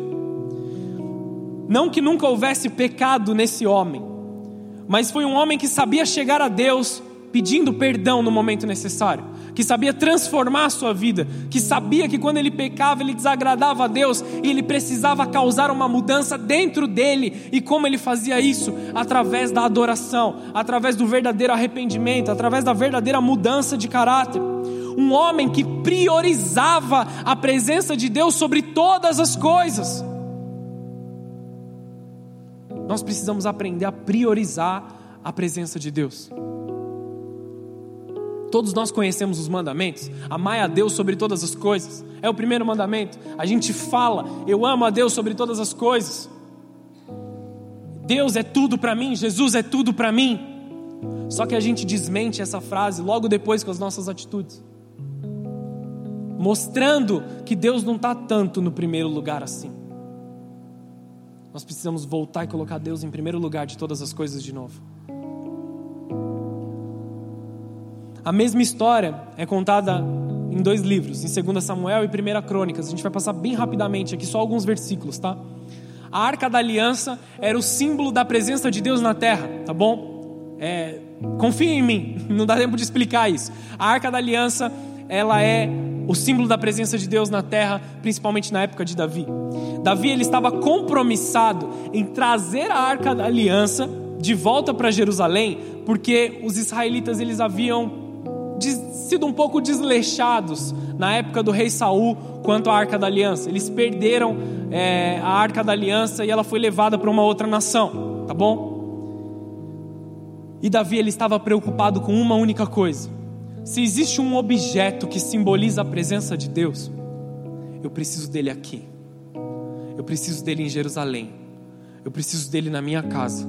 Não que nunca houvesse pecado nesse homem, mas foi um homem que sabia chegar a Deus pedindo perdão no momento necessário que sabia transformar a sua vida, que sabia que quando ele pecava ele desagradava a Deus e ele precisava causar uma mudança dentro dele. E como ele fazia isso? Através da adoração, através do verdadeiro arrependimento, através da verdadeira mudança de caráter. Um homem que priorizava a presença de Deus sobre todas as coisas. Nós precisamos aprender a priorizar a presença de Deus. Todos nós conhecemos os mandamentos. Amai a Deus sobre todas as coisas. É o primeiro mandamento. A gente fala, eu amo a Deus sobre todas as coisas. Deus é tudo para mim, Jesus é tudo para mim. Só que a gente desmente essa frase logo depois com as nossas atitudes. Mostrando que Deus não está tanto no primeiro lugar assim. Nós precisamos voltar e colocar Deus em primeiro lugar de todas as coisas de novo. A mesma história é contada em dois livros, em 2 Samuel e 1 Crônicas. A gente vai passar bem rapidamente aqui, só alguns versículos, tá? A arca da aliança era o símbolo da presença de Deus na terra, tá bom? É, confia em mim, não dá tempo de explicar isso. A arca da aliança, ela é o símbolo da presença de Deus na terra, principalmente na época de Davi. Davi ele estava compromissado em trazer a arca da aliança de volta para Jerusalém, porque os israelitas eles haviam sido um pouco desleixados na época do rei Saul quanto à Arca da Aliança. Eles perderam é, a Arca da Aliança e ela foi levada para uma outra nação, tá bom? E Davi ele estava preocupado com uma única coisa: se existe um objeto que simboliza a presença de Deus, eu preciso dele aqui. Eu preciso dele em Jerusalém. Eu preciso dele na minha casa.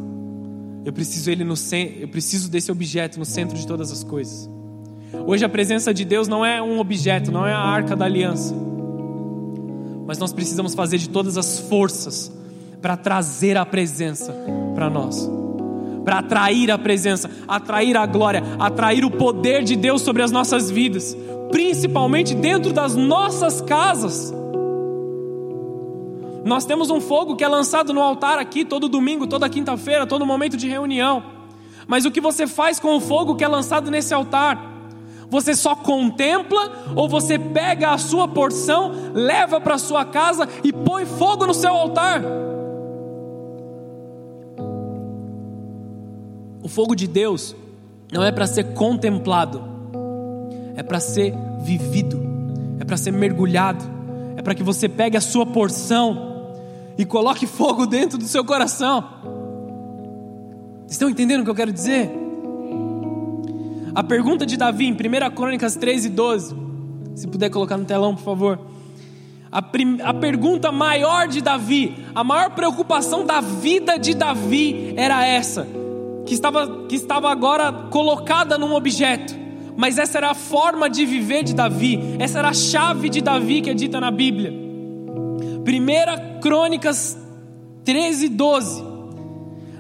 Eu preciso ele no eu preciso desse objeto no centro de todas as coisas. Hoje a presença de Deus não é um objeto, não é a arca da aliança. Mas nós precisamos fazer de todas as forças para trazer a presença para nós. Para atrair a presença, atrair a glória, atrair o poder de Deus sobre as nossas vidas, principalmente dentro das nossas casas. Nós temos um fogo que é lançado no altar aqui todo domingo, toda quinta-feira, todo momento de reunião. Mas o que você faz com o fogo que é lançado nesse altar? Você só contempla ou você pega a sua porção, leva para sua casa e põe fogo no seu altar? O fogo de Deus não é para ser contemplado, é para ser vivido, é para ser mergulhado, é para que você pegue a sua porção e coloque fogo dentro do seu coração. Estão entendendo o que eu quero dizer? A pergunta de Davi em 1 Crônicas 13, 12. Se puder colocar no telão, por favor. A, prim, a pergunta maior de Davi, a maior preocupação da vida de Davi era essa, que estava, que estava agora colocada num objeto, mas essa era a forma de viver de Davi, essa era a chave de Davi que é dita na Bíblia. 1 Crônicas 13, 12.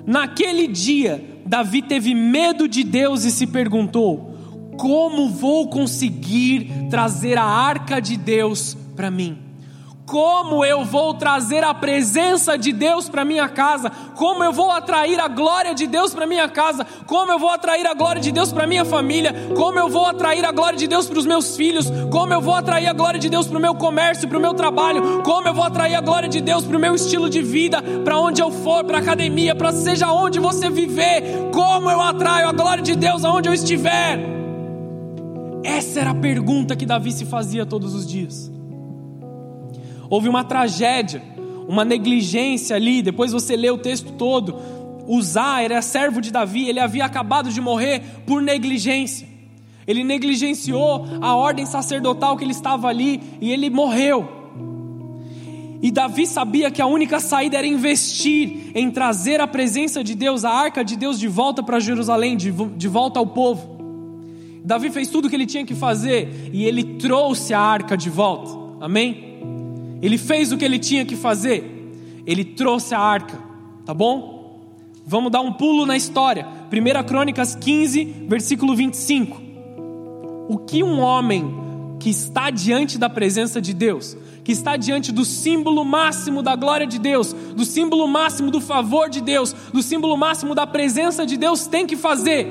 Naquele dia, Davi teve medo de Deus e se perguntou: Como vou conseguir trazer a arca de Deus para mim? Como eu vou trazer a presença de Deus para minha casa? Como eu vou atrair a glória de Deus para minha casa? Como eu vou atrair a glória de Deus para minha família? Como eu vou atrair a glória de Deus para os meus filhos? Como eu vou atrair a glória de Deus para o meu comércio, para o meu trabalho? Como eu vou atrair a glória de Deus para o meu estilo de vida, para onde eu for, para academia, para seja onde você viver? Como eu atraio a glória de Deus aonde eu estiver? Essa era a pergunta que Davi se fazia todos os dias. Houve uma tragédia, uma negligência ali. Depois você lê o texto todo. Uzá era servo de Davi, ele havia acabado de morrer por negligência. Ele negligenciou a ordem sacerdotal que ele estava ali e ele morreu. E Davi sabia que a única saída era investir em trazer a presença de Deus, a arca de Deus, de volta para Jerusalém, de, de volta ao povo. Davi fez tudo o que ele tinha que fazer e ele trouxe a arca de volta. Amém? Ele fez o que ele tinha que fazer. Ele trouxe a arca, tá bom? Vamos dar um pulo na história. 1 Crônicas 15, versículo 25. O que um homem que está diante da presença de Deus, que está diante do símbolo máximo da glória de Deus, do símbolo máximo do favor de Deus, do símbolo máximo da presença de Deus, tem que fazer.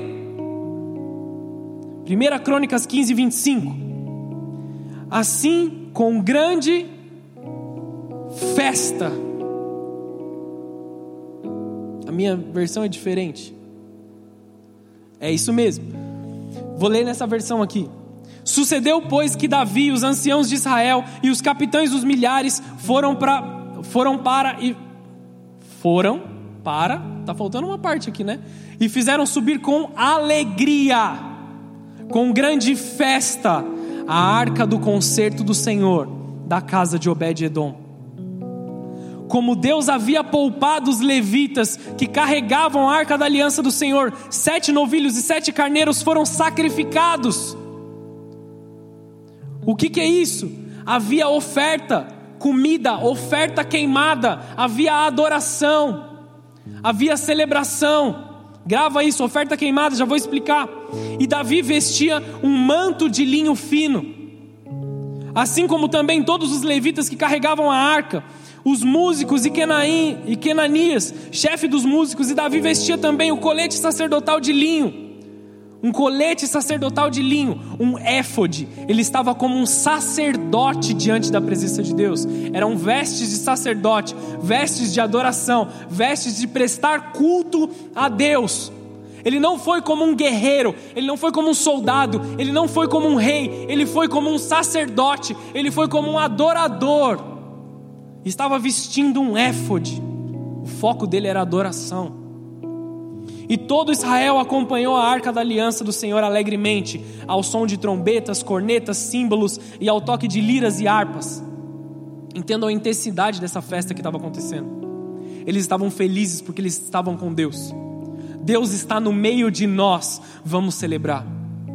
1 Crônicas 15, 25. Assim, com grande festa. A minha versão é diferente. É isso mesmo. Vou ler nessa versão aqui. Sucedeu, pois, que Davi, os anciãos de Israel e os capitães dos milhares foram para foram para e foram para, tá faltando uma parte aqui, né? E fizeram subir com alegria, com grande festa, a arca do concerto do Senhor da casa de Obed-edom como Deus havia poupado os levitas que carregavam a arca da aliança do Senhor, sete novilhos e sete carneiros foram sacrificados. O que, que é isso? Havia oferta, comida, oferta queimada, havia adoração, havia celebração. Grava isso, oferta queimada, já vou explicar. E Davi vestia um manto de linho fino, assim como também todos os levitas que carregavam a arca os músicos e, Kenaim, e Kenanias, chefe dos músicos, e Davi vestia também o colete sacerdotal de linho. Um colete sacerdotal de linho, um éfode. Ele estava como um sacerdote diante da presença de Deus. Eram vestes de sacerdote, vestes de adoração, vestes de prestar culto a Deus. Ele não foi como um guerreiro, ele não foi como um soldado, ele não foi como um rei, ele foi como um sacerdote, ele foi como um adorador estava vestindo um éfode. O foco dele era adoração. E todo Israel acompanhou a arca da aliança do Senhor alegremente, ao som de trombetas, cornetas, símbolos e ao toque de liras e harpas. Entendam a intensidade dessa festa que estava acontecendo. Eles estavam felizes porque eles estavam com Deus. Deus está no meio de nós, vamos celebrar.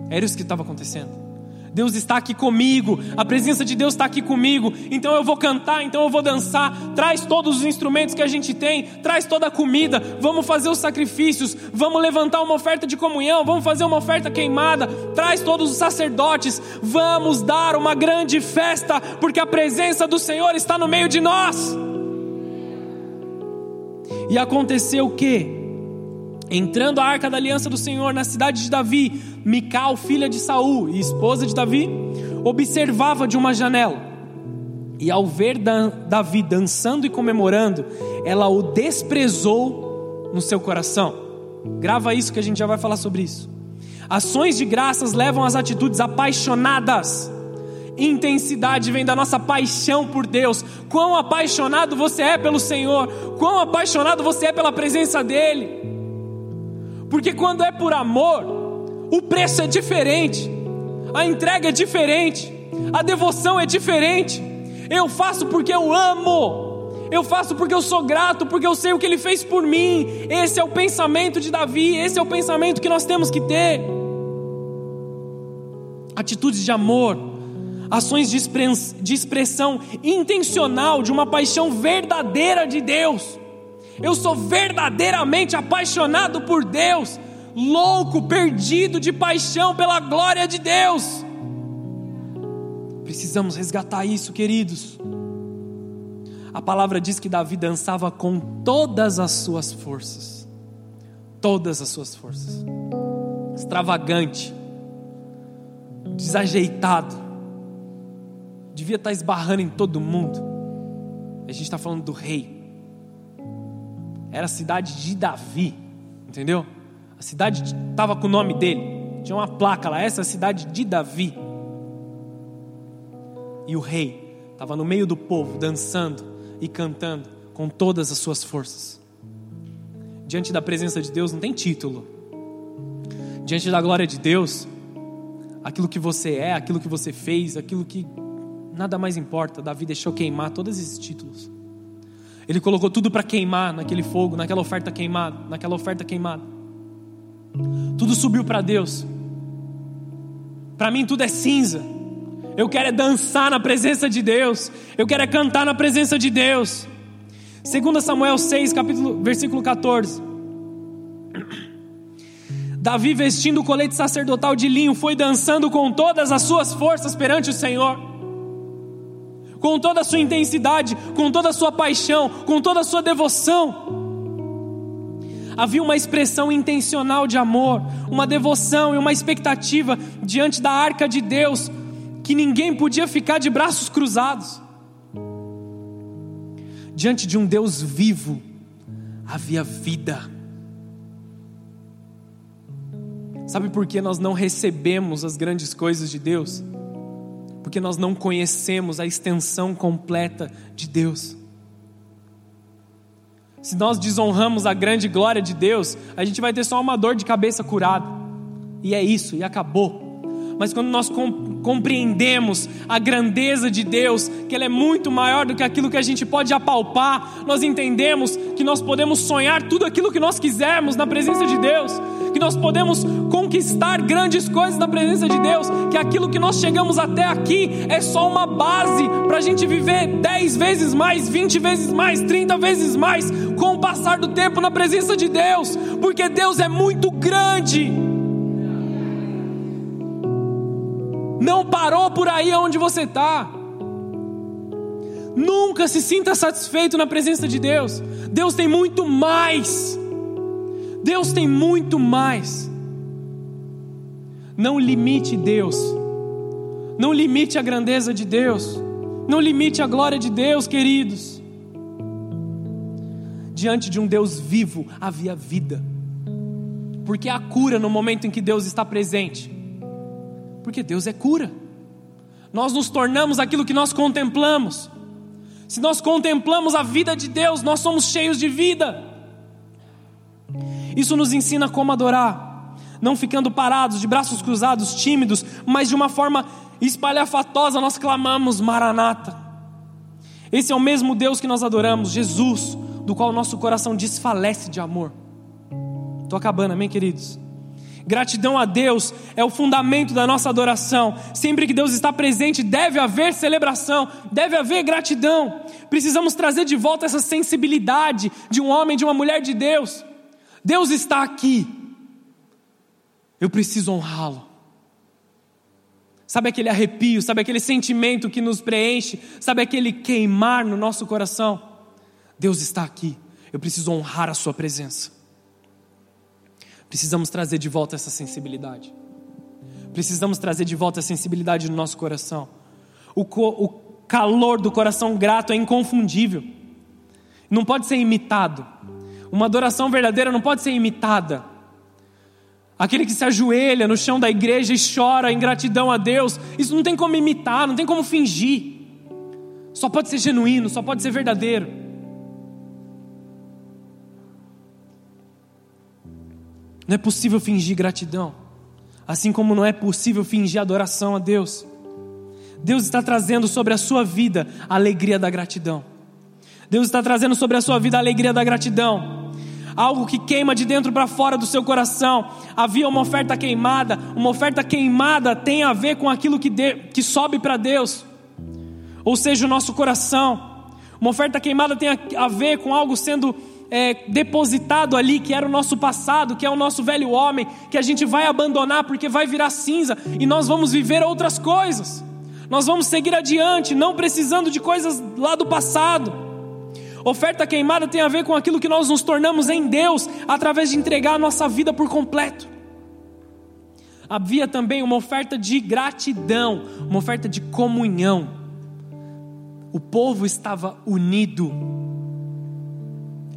Era isso que estava acontecendo. Deus está aqui comigo, a presença de Deus está aqui comigo, então eu vou cantar, então eu vou dançar. Traz todos os instrumentos que a gente tem, traz toda a comida, vamos fazer os sacrifícios, vamos levantar uma oferta de comunhão, vamos fazer uma oferta queimada, traz todos os sacerdotes, vamos dar uma grande festa, porque a presença do Senhor está no meio de nós. E aconteceu o que? Entrando a arca da aliança do Senhor na cidade de Davi, Mical, filha de Saul e esposa de Davi, observava de uma janela. E ao ver Davi dançando e comemorando, ela o desprezou no seu coração. Grava isso que a gente já vai falar sobre isso. Ações de graças levam às atitudes apaixonadas. Intensidade vem da nossa paixão por Deus. Quão apaixonado você é pelo Senhor, quão apaixonado você é pela presença dEle. Porque quando é por amor, o preço é diferente, a entrega é diferente, a devoção é diferente. Eu faço porque eu amo, eu faço porque eu sou grato, porque eu sei o que ele fez por mim. Esse é o pensamento de Davi, esse é o pensamento que nós temos que ter. Atitudes de amor, ações de expressão intencional de uma paixão verdadeira de Deus. Eu sou verdadeiramente apaixonado por Deus. louco, perdido de paixão pela glória de Deus. Precisamos resgatar isso, queridos. A palavra diz que Davi dançava com todas as suas forças. Todas as suas forças. Extravagante, desajeitado, devia estar esbarrando em todo mundo. A gente está falando do rei. Era a cidade de Davi, entendeu? A cidade estava com o nome dele. Tinha uma placa lá, essa é a cidade de Davi. E o rei estava no meio do povo, dançando e cantando com todas as suas forças. Diante da presença de Deus não tem título. Diante da glória de Deus, aquilo que você é, aquilo que você fez, aquilo que nada mais importa. Davi deixou queimar todos esses títulos. Ele colocou tudo para queimar naquele fogo, naquela oferta queimada, naquela oferta queimada. Tudo subiu para Deus. Para mim tudo é cinza. Eu quero é dançar na presença de Deus. Eu quero é cantar na presença de Deus. 2 Samuel 6, capítulo, versículo 14. Davi, vestindo o colete sacerdotal de linho, foi dançando com todas as suas forças perante o Senhor, com toda a sua intensidade, com toda a sua paixão, com toda a sua devoção havia uma expressão intencional de amor, uma devoção e uma expectativa diante da arca de Deus, que ninguém podia ficar de braços cruzados. Diante de um Deus vivo, havia vida. Sabe por que nós não recebemos as grandes coisas de Deus? Porque nós não conhecemos a extensão completa de Deus. Se nós desonramos a grande glória de Deus, a gente vai ter só uma dor de cabeça curada. E é isso, e acabou. Mas quando nós compreendemos a grandeza de Deus, que Ele é muito maior do que aquilo que a gente pode apalpar, nós entendemos que nós podemos sonhar tudo aquilo que nós quisermos na presença de Deus, que nós podemos conquistar grandes coisas na presença de Deus, que aquilo que nós chegamos até aqui é só uma base para a gente viver 10 vezes mais, 20 vezes mais, 30 vezes mais, com o passar do tempo na presença de Deus, porque Deus é muito grande. Não parou por aí onde você está. Nunca se sinta satisfeito na presença de Deus. Deus tem muito mais. Deus tem muito mais. Não limite Deus. Não limite a grandeza de Deus. Não limite a glória de Deus, queridos. Diante de um Deus vivo havia vida. Porque há cura no momento em que Deus está presente. Porque Deus é cura. Nós nos tornamos aquilo que nós contemplamos. Se nós contemplamos a vida de Deus, nós somos cheios de vida. Isso nos ensina como adorar, não ficando parados, de braços cruzados, tímidos, mas de uma forma espalhafatosa nós clamamos: Maranata. Esse é o mesmo Deus que nós adoramos, Jesus, do qual nosso coração desfalece de amor. Estou acabando, amém, queridos? Gratidão a Deus é o fundamento da nossa adoração. Sempre que Deus está presente, deve haver celebração, deve haver gratidão. Precisamos trazer de volta essa sensibilidade de um homem, de uma mulher de Deus. Deus está aqui. Eu preciso honrá-lo. Sabe aquele arrepio, sabe aquele sentimento que nos preenche, sabe aquele queimar no nosso coração? Deus está aqui. Eu preciso honrar a Sua presença. Precisamos trazer de volta essa sensibilidade. Precisamos trazer de volta a sensibilidade no nosso coração. O, o calor do coração grato é inconfundível. Não pode ser imitado. Uma adoração verdadeira não pode ser imitada. Aquele que se ajoelha no chão da igreja e chora em gratidão a Deus, isso não tem como imitar, não tem como fingir. Só pode ser genuíno, só pode ser verdadeiro. Não é possível fingir gratidão, assim como não é possível fingir adoração a Deus. Deus está trazendo sobre a sua vida a alegria da gratidão. Deus está trazendo sobre a sua vida a alegria da gratidão. Algo que queima de dentro para fora do seu coração. Havia uma oferta queimada. Uma oferta queimada tem a ver com aquilo que, de, que sobe para Deus, ou seja, o nosso coração. Uma oferta queimada tem a, a ver com algo sendo é, depositado ali, que era o nosso passado, que é o nosso velho homem, que a gente vai abandonar porque vai virar cinza e nós vamos viver outras coisas. Nós vamos seguir adiante, não precisando de coisas lá do passado. Oferta queimada tem a ver com aquilo que nós nos tornamos em Deus através de entregar a nossa vida por completo. Havia também uma oferta de gratidão, uma oferta de comunhão. O povo estava unido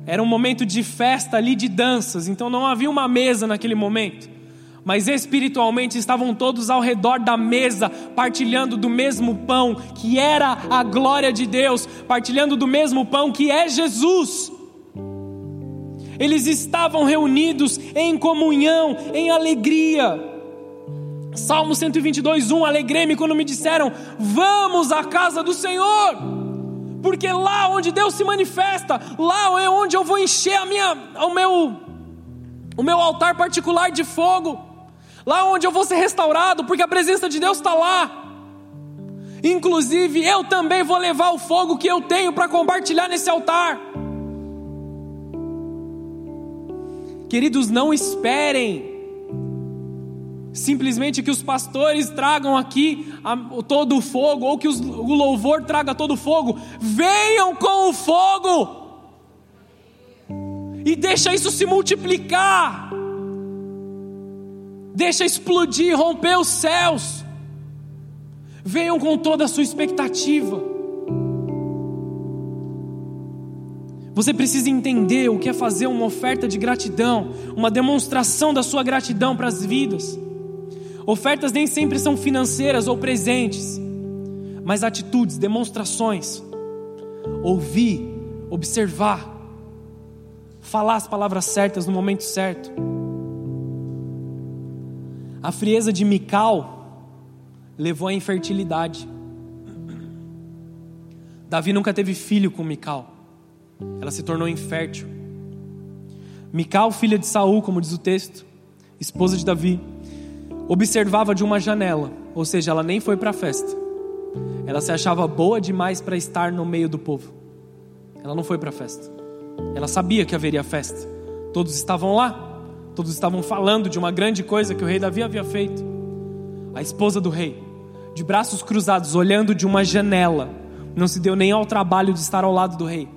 era um momento de festa ali, de danças, então não havia uma mesa naquele momento. Mas espiritualmente estavam todos ao redor da mesa, partilhando do mesmo pão, que era a glória de Deus, partilhando do mesmo pão, que é Jesus. Eles estavam reunidos em comunhão, em alegria. Salmo 122, 1: Alegrei-me quando me disseram, vamos à casa do Senhor porque lá onde Deus se manifesta, lá é onde eu vou encher a minha, o meu, o meu altar particular de fogo, lá onde eu vou ser restaurado, porque a presença de Deus está lá. Inclusive, eu também vou levar o fogo que eu tenho para compartilhar nesse altar. Queridos, não esperem simplesmente que os pastores tragam aqui todo o fogo, ou que os, o louvor traga todo o fogo, venham com o fogo, e deixa isso se multiplicar, deixa explodir, romper os céus, venham com toda a sua expectativa. Você precisa entender o que é fazer uma oferta de gratidão, uma demonstração da sua gratidão para as vidas. Ofertas nem sempre são financeiras ou presentes, mas atitudes, demonstrações. Ouvir, observar, falar as palavras certas no momento certo. A frieza de Mical levou à infertilidade. Davi nunca teve filho com Mical. Ela se tornou infértil. Mical, filha de Saul, como diz o texto, esposa de Davi, observava de uma janela, ou seja, ela nem foi para a festa. Ela se achava boa demais para estar no meio do povo. Ela não foi para a festa. Ela sabia que haveria festa. Todos estavam lá, todos estavam falando de uma grande coisa que o rei Davi havia feito. A esposa do rei, de braços cruzados, olhando de uma janela, não se deu nem ao trabalho de estar ao lado do rei.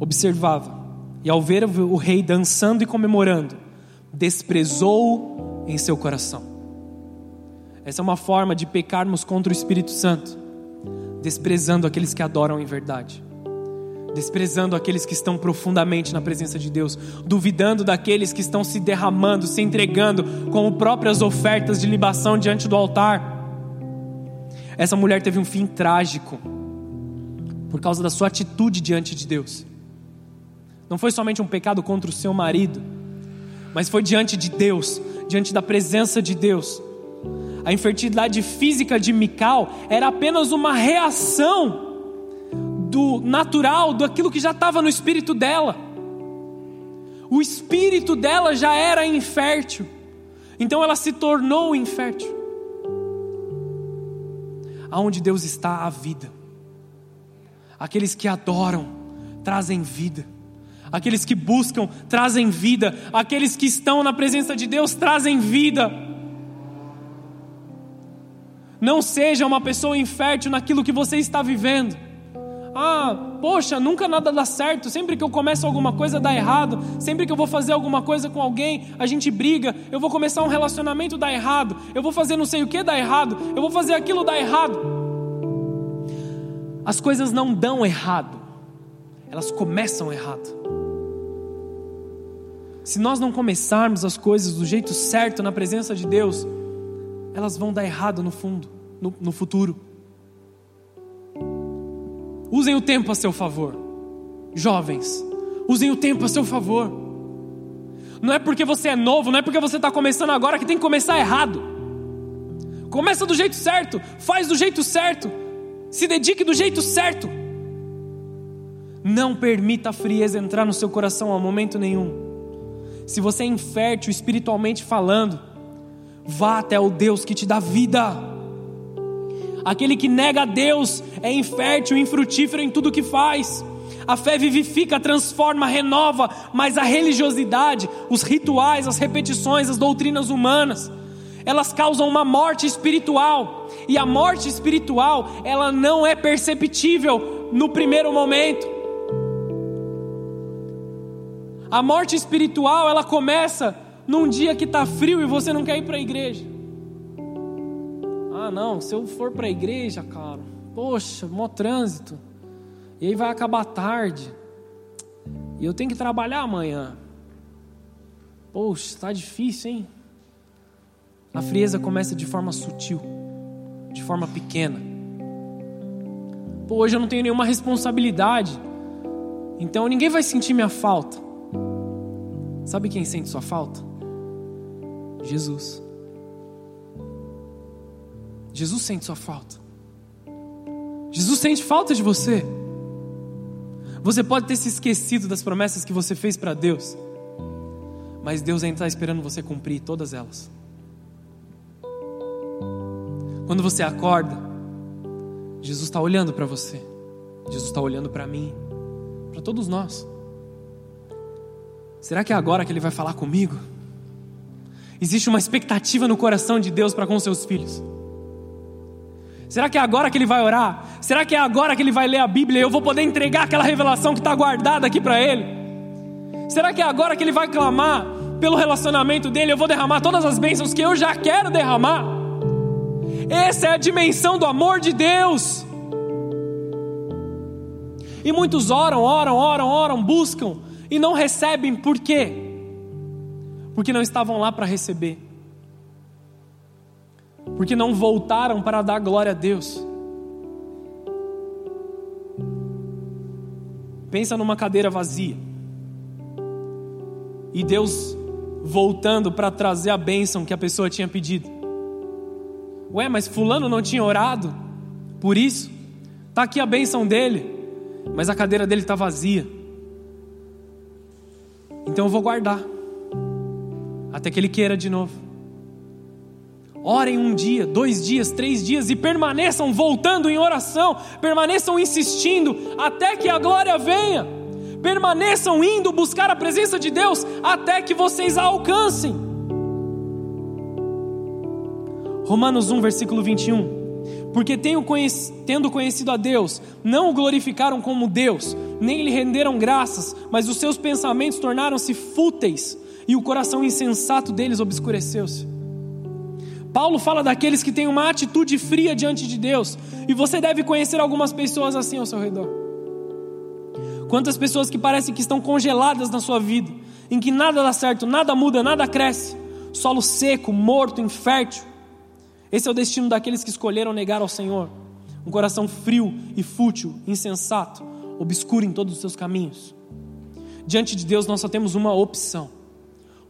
Observava, e ao ver o rei dançando e comemorando, desprezou em seu coração. Essa é uma forma de pecarmos contra o Espírito Santo, desprezando aqueles que adoram em verdade, desprezando aqueles que estão profundamente na presença de Deus, duvidando daqueles que estão se derramando, se entregando como próprias ofertas de libação diante do altar. Essa mulher teve um fim trágico por causa da sua atitude diante de Deus. Não foi somente um pecado contra o seu marido, mas foi diante de Deus, diante da presença de Deus. A infertilidade física de Mical era apenas uma reação do natural, daquilo que já estava no espírito dela. O espírito dela já era infértil, então ela se tornou infértil. Aonde Deus está, a vida. Aqueles que adoram trazem vida. Aqueles que buscam trazem vida, aqueles que estão na presença de Deus trazem vida. Não seja uma pessoa infértil naquilo que você está vivendo. Ah, poxa, nunca nada dá certo. Sempre que eu começo alguma coisa dá errado. Sempre que eu vou fazer alguma coisa com alguém, a gente briga. Eu vou começar um relacionamento dá errado. Eu vou fazer não sei o que dá errado. Eu vou fazer aquilo dá errado. As coisas não dão errado. Elas começam errado. Se nós não começarmos as coisas do jeito certo na presença de Deus, elas vão dar errado no fundo, no, no futuro. Usem o tempo a seu favor, jovens. Usem o tempo a seu favor. Não é porque você é novo, não é porque você está começando agora que tem que começar errado. Começa do jeito certo, faz do jeito certo, se dedique do jeito certo. Não permita a frieza entrar no seu coração a momento nenhum se você é infértil espiritualmente falando, vá até o Deus que te dá vida. Aquele que nega a Deus é infértil infrutífero em tudo que faz. A fé vivifica, transforma, renova, mas a religiosidade, os rituais, as repetições, as doutrinas humanas, elas causam uma morte espiritual. E a morte espiritual, ela não é perceptível no primeiro momento. A morte espiritual, ela começa num dia que está frio e você não quer ir para a igreja. Ah, não, se eu for para a igreja, cara, poxa, mó trânsito. E aí vai acabar tarde. E eu tenho que trabalhar amanhã. Poxa, está difícil, hein? A frieza começa de forma sutil, de forma pequena. Pô, hoje eu não tenho nenhuma responsabilidade. Então ninguém vai sentir minha falta. Sabe quem sente sua falta? Jesus. Jesus sente sua falta. Jesus sente falta de você. Você pode ter se esquecido das promessas que você fez para Deus, mas Deus ainda está esperando você cumprir todas elas. Quando você acorda, Jesus está olhando para você, Jesus está olhando para mim, para todos nós. Será que é agora que Ele vai falar comigo? Existe uma expectativa no coração de Deus para com seus filhos. Será que é agora que ele vai orar? Será que é agora que ele vai ler a Bíblia e eu vou poder entregar aquela revelação que está guardada aqui para ele? Será que é agora que ele vai clamar pelo relacionamento dele? Eu vou derramar todas as bênçãos que eu já quero derramar. Essa é a dimensão do amor de Deus. E muitos oram, oram, oram, oram, buscam e não recebem, por quê? Porque não estavam lá para receber porque não voltaram para dar glória a Deus. Pensa numa cadeira vazia. E Deus voltando para trazer a bênção que a pessoa tinha pedido. Ué, mas fulano não tinha orado? Por isso, tá aqui a bênção dele, mas a cadeira dele está vazia. Então eu vou guardar até que ele queira de novo. Orem um dia, dois dias, três dias e permaneçam voltando em oração, permaneçam insistindo até que a glória venha. Permaneçam indo buscar a presença de Deus até que vocês a alcancem. Romanos 1, versículo 21. Porque tendo conhecido a Deus, não o glorificaram como Deus, nem lhe renderam graças, mas os seus pensamentos tornaram-se fúteis e o coração insensato deles obscureceu-se. Paulo fala daqueles que têm uma atitude fria diante de Deus, e você deve conhecer algumas pessoas assim ao seu redor. Quantas pessoas que parecem que estão congeladas na sua vida, em que nada dá certo, nada muda, nada cresce, solo seco, morto, infértil. Esse é o destino daqueles que escolheram negar ao Senhor. Um coração frio e fútil, insensato, obscuro em todos os seus caminhos. Diante de Deus nós só temos uma opção: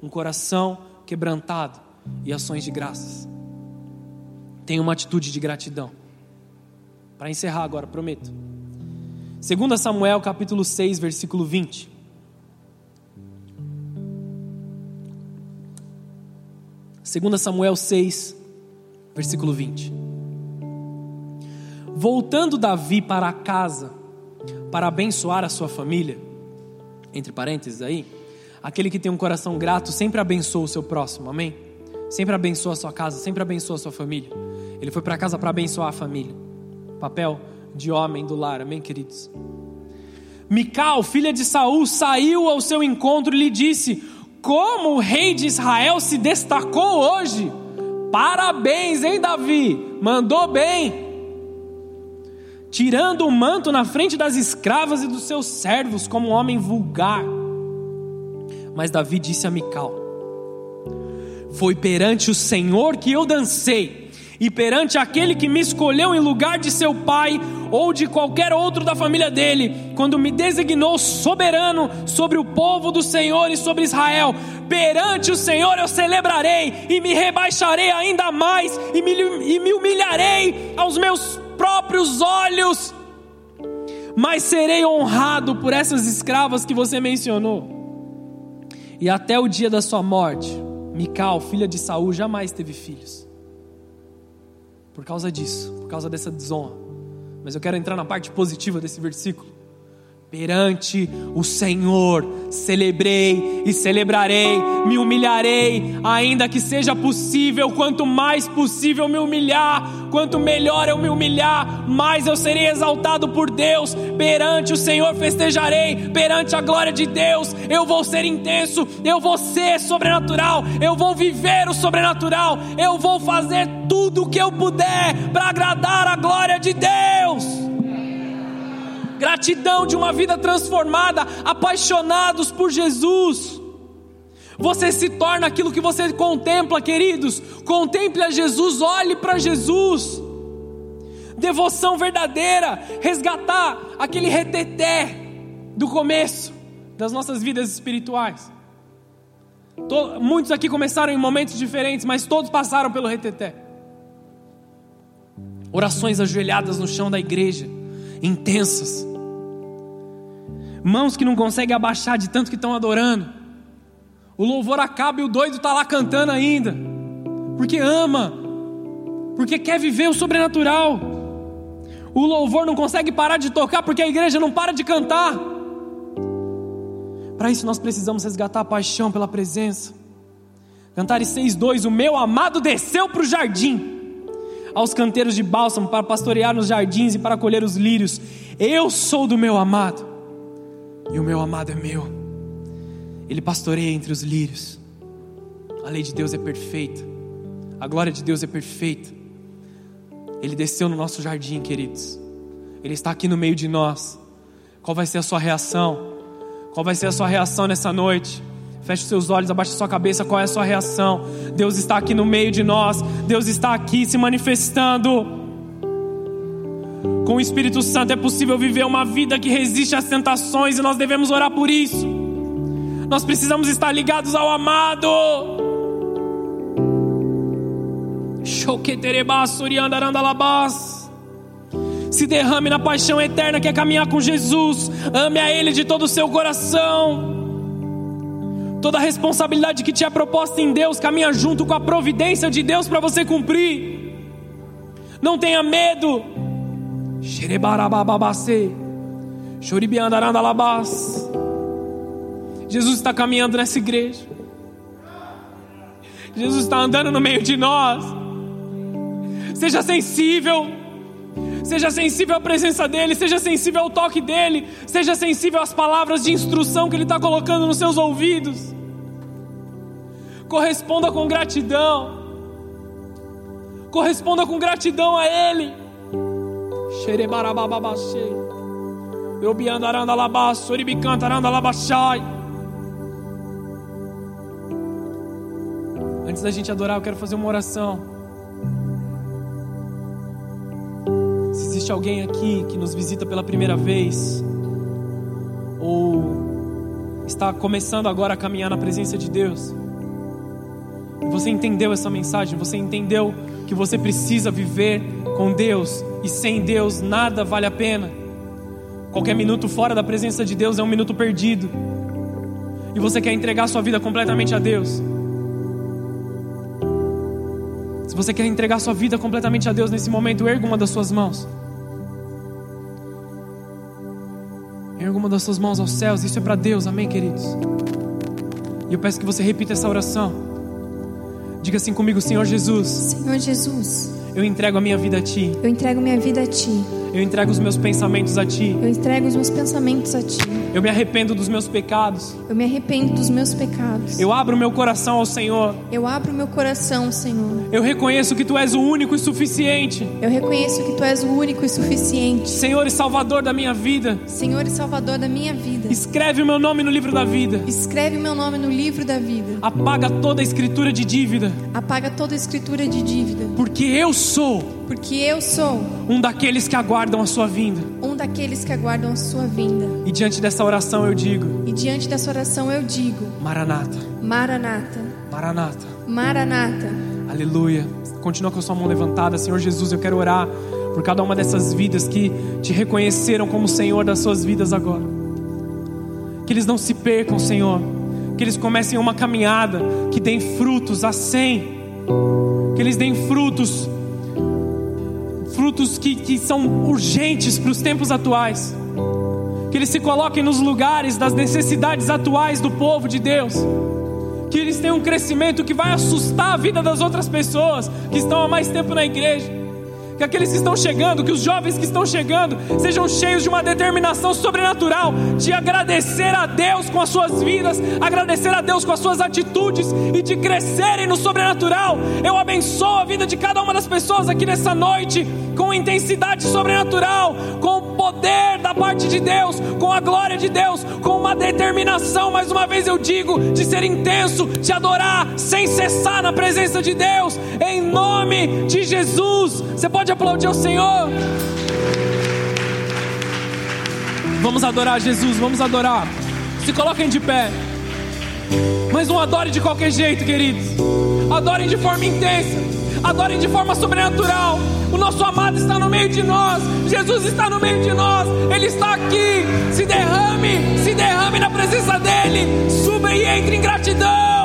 um coração quebrantado e ações de graças. Tenha uma atitude de gratidão. Para encerrar agora, prometo. 2 Samuel capítulo 6, versículo 20. Segunda Samuel 6, versículo 20. Voltando Davi para a casa para abençoar a sua família, entre parênteses aí, aquele que tem um coração grato sempre abençoa o seu próximo, amém? Sempre abençoa a sua casa, sempre abençoa a sua família. Ele foi para casa para abençoar a família. Papel de homem do lar, amém, queridos? Mical, filha de Saul, saiu ao seu encontro e lhe disse: Como o rei de Israel se destacou hoje! Parabéns, hein, Davi? Mandou bem. Tirando o manto na frente das escravas e dos seus servos, como um homem vulgar. Mas Davi disse a Mical: Foi perante o Senhor que eu dancei e perante aquele que me escolheu em lugar de seu pai ou de qualquer outro da família dele, quando me designou soberano sobre o povo do Senhor e sobre Israel, perante o Senhor eu celebrarei e me rebaixarei ainda mais e me, e me humilharei aos meus próprios olhos, mas serei honrado por essas escravas que você mencionou. E até o dia da sua morte, Mical, filha de Saul, jamais teve filhos por causa disso, por causa dessa desonra. Mas eu quero entrar na parte positiva desse versículo. Perante o Senhor. Celebrei e celebrarei, me humilharei, ainda que seja possível, quanto mais possível me humilhar, quanto melhor eu me humilhar, mais eu serei exaltado por Deus, perante o Senhor festejarei, perante a glória de Deus, eu vou ser intenso, eu vou ser sobrenatural, eu vou viver o sobrenatural, eu vou fazer tudo o que eu puder para agradar a glória de Deus gratidão de uma vida transformada, apaixonados por Jesus. Você se torna aquilo que você contempla, queridos. Contemple a Jesus, olhe para Jesus. Devoção verdadeira, resgatar aquele reteté do começo das nossas vidas espirituais. Muitos aqui começaram em momentos diferentes, mas todos passaram pelo reteté. Orações ajoelhadas no chão da igreja, intensas mãos que não conseguem abaixar de tanto que estão adorando. O louvor acaba e o doido está lá cantando ainda, porque ama, porque quer viver o sobrenatural. O louvor não consegue parar de tocar porque a igreja não para de cantar. Para isso nós precisamos resgatar a paixão pela presença. Cantares 6:2 O meu amado desceu para o jardim aos canteiros de bálsamo para pastorear nos jardins e para colher os lírios. Eu sou do meu amado e o meu amado é meu. Ele pastoreia entre os lírios. A lei de Deus é perfeita. A glória de Deus é perfeita. Ele desceu no nosso jardim, queridos. Ele está aqui no meio de nós. Qual vai ser a sua reação? Qual vai ser a sua reação nessa noite? Feche seus olhos, abaixe sua cabeça. Qual é a sua reação? Deus está aqui no meio de nós. Deus está aqui se manifestando. Com o Espírito Santo é possível viver uma vida que resiste às tentações e nós devemos orar por isso. Nós precisamos estar ligados ao amado. Se derrame na paixão eterna que é caminhar com Jesus. Ame a Ele de todo o seu coração. Toda a responsabilidade que te é proposta em Deus caminha junto com a providência de Deus para você cumprir. Não tenha medo. Jesus está caminhando nessa igreja. Jesus está andando no meio de nós. Seja sensível. Seja sensível à presença dEle, seja sensível ao toque dEle, seja sensível às palavras de instrução que Ele está colocando nos seus ouvidos. Corresponda com gratidão. Corresponda com gratidão a Ele. Antes da gente adorar, eu quero fazer uma oração. Se existe alguém aqui que nos visita pela primeira vez, ou está começando agora a caminhar na presença de Deus, você entendeu essa mensagem, você entendeu que você precisa viver com Deus e sem Deus nada vale a pena. Qualquer minuto fora da presença de Deus é um minuto perdido. E você quer entregar sua vida completamente a Deus. Se você quer entregar sua vida completamente a Deus nesse momento, erga uma das suas mãos. Erga uma das suas mãos aos céus. Isso é para Deus, amém, queridos? E eu peço que você repita essa oração. Diga assim comigo, Senhor Jesus. Senhor Jesus. Eu entrego a minha vida a ti. Eu entrego minha vida a ti. Eu entrego os meus pensamentos a ti. Eu entrego os meus pensamentos a ti. Eu me arrependo dos meus pecados. Eu me arrependo dos meus pecados. Eu abro meu coração ao Senhor. Eu abro meu coração, Senhor. Eu reconheço que tu és o único e suficiente. Eu reconheço que tu és o único e suficiente. Senhor e Salvador da minha vida. Senhor e Salvador da minha vida. Escreve o meu nome no livro da vida. Escreve o meu nome no livro da vida. Apaga toda a escritura de dívida. Apaga toda a escritura de dívida. Porque eu sou porque eu sou um daqueles que aguardam a sua vinda. Um daqueles que aguardam a sua vinda. E diante dessa oração eu digo. E diante dessa oração eu digo. Maranata. Maranata. Maranata. Maranata. Aleluia. Continua com a sua mão levantada, Senhor Jesus, eu quero orar por cada uma dessas vidas que te reconheceram como Senhor das suas vidas agora. Que eles não se percam, Senhor. Que eles comecem uma caminhada que tem frutos a cem. Que eles deem frutos frutos que, que são urgentes para os tempos atuais. que eles se coloquem nos lugares das necessidades atuais do povo de Deus. Que eles tenham um crescimento que vai assustar a vida das outras pessoas que estão há mais tempo na igreja que aqueles que estão chegando, que os jovens que estão chegando, sejam cheios de uma determinação sobrenatural de agradecer a Deus com as suas vidas, agradecer a Deus com as suas atitudes e de crescerem no sobrenatural. Eu abençoo a vida de cada uma das pessoas aqui nessa noite com intensidade sobrenatural, com o poder da parte de Deus, com a glória de Deus, com uma determinação, mais uma vez eu digo, de ser intenso, de adorar sem cessar na presença de Deus, em nome de Jesus. Você pode aplaudir ao Senhor? Vamos adorar Jesus, vamos adorar. Se coloquem de pé. Mas não adore de qualquer jeito, queridos. Adorem de forma intensa. Adorem de forma sobrenatural. O nosso amado está no meio de nós. Jesus está no meio de nós. Ele está aqui. Se derrame, se derrame na presença dele. Suba e entre em gratidão.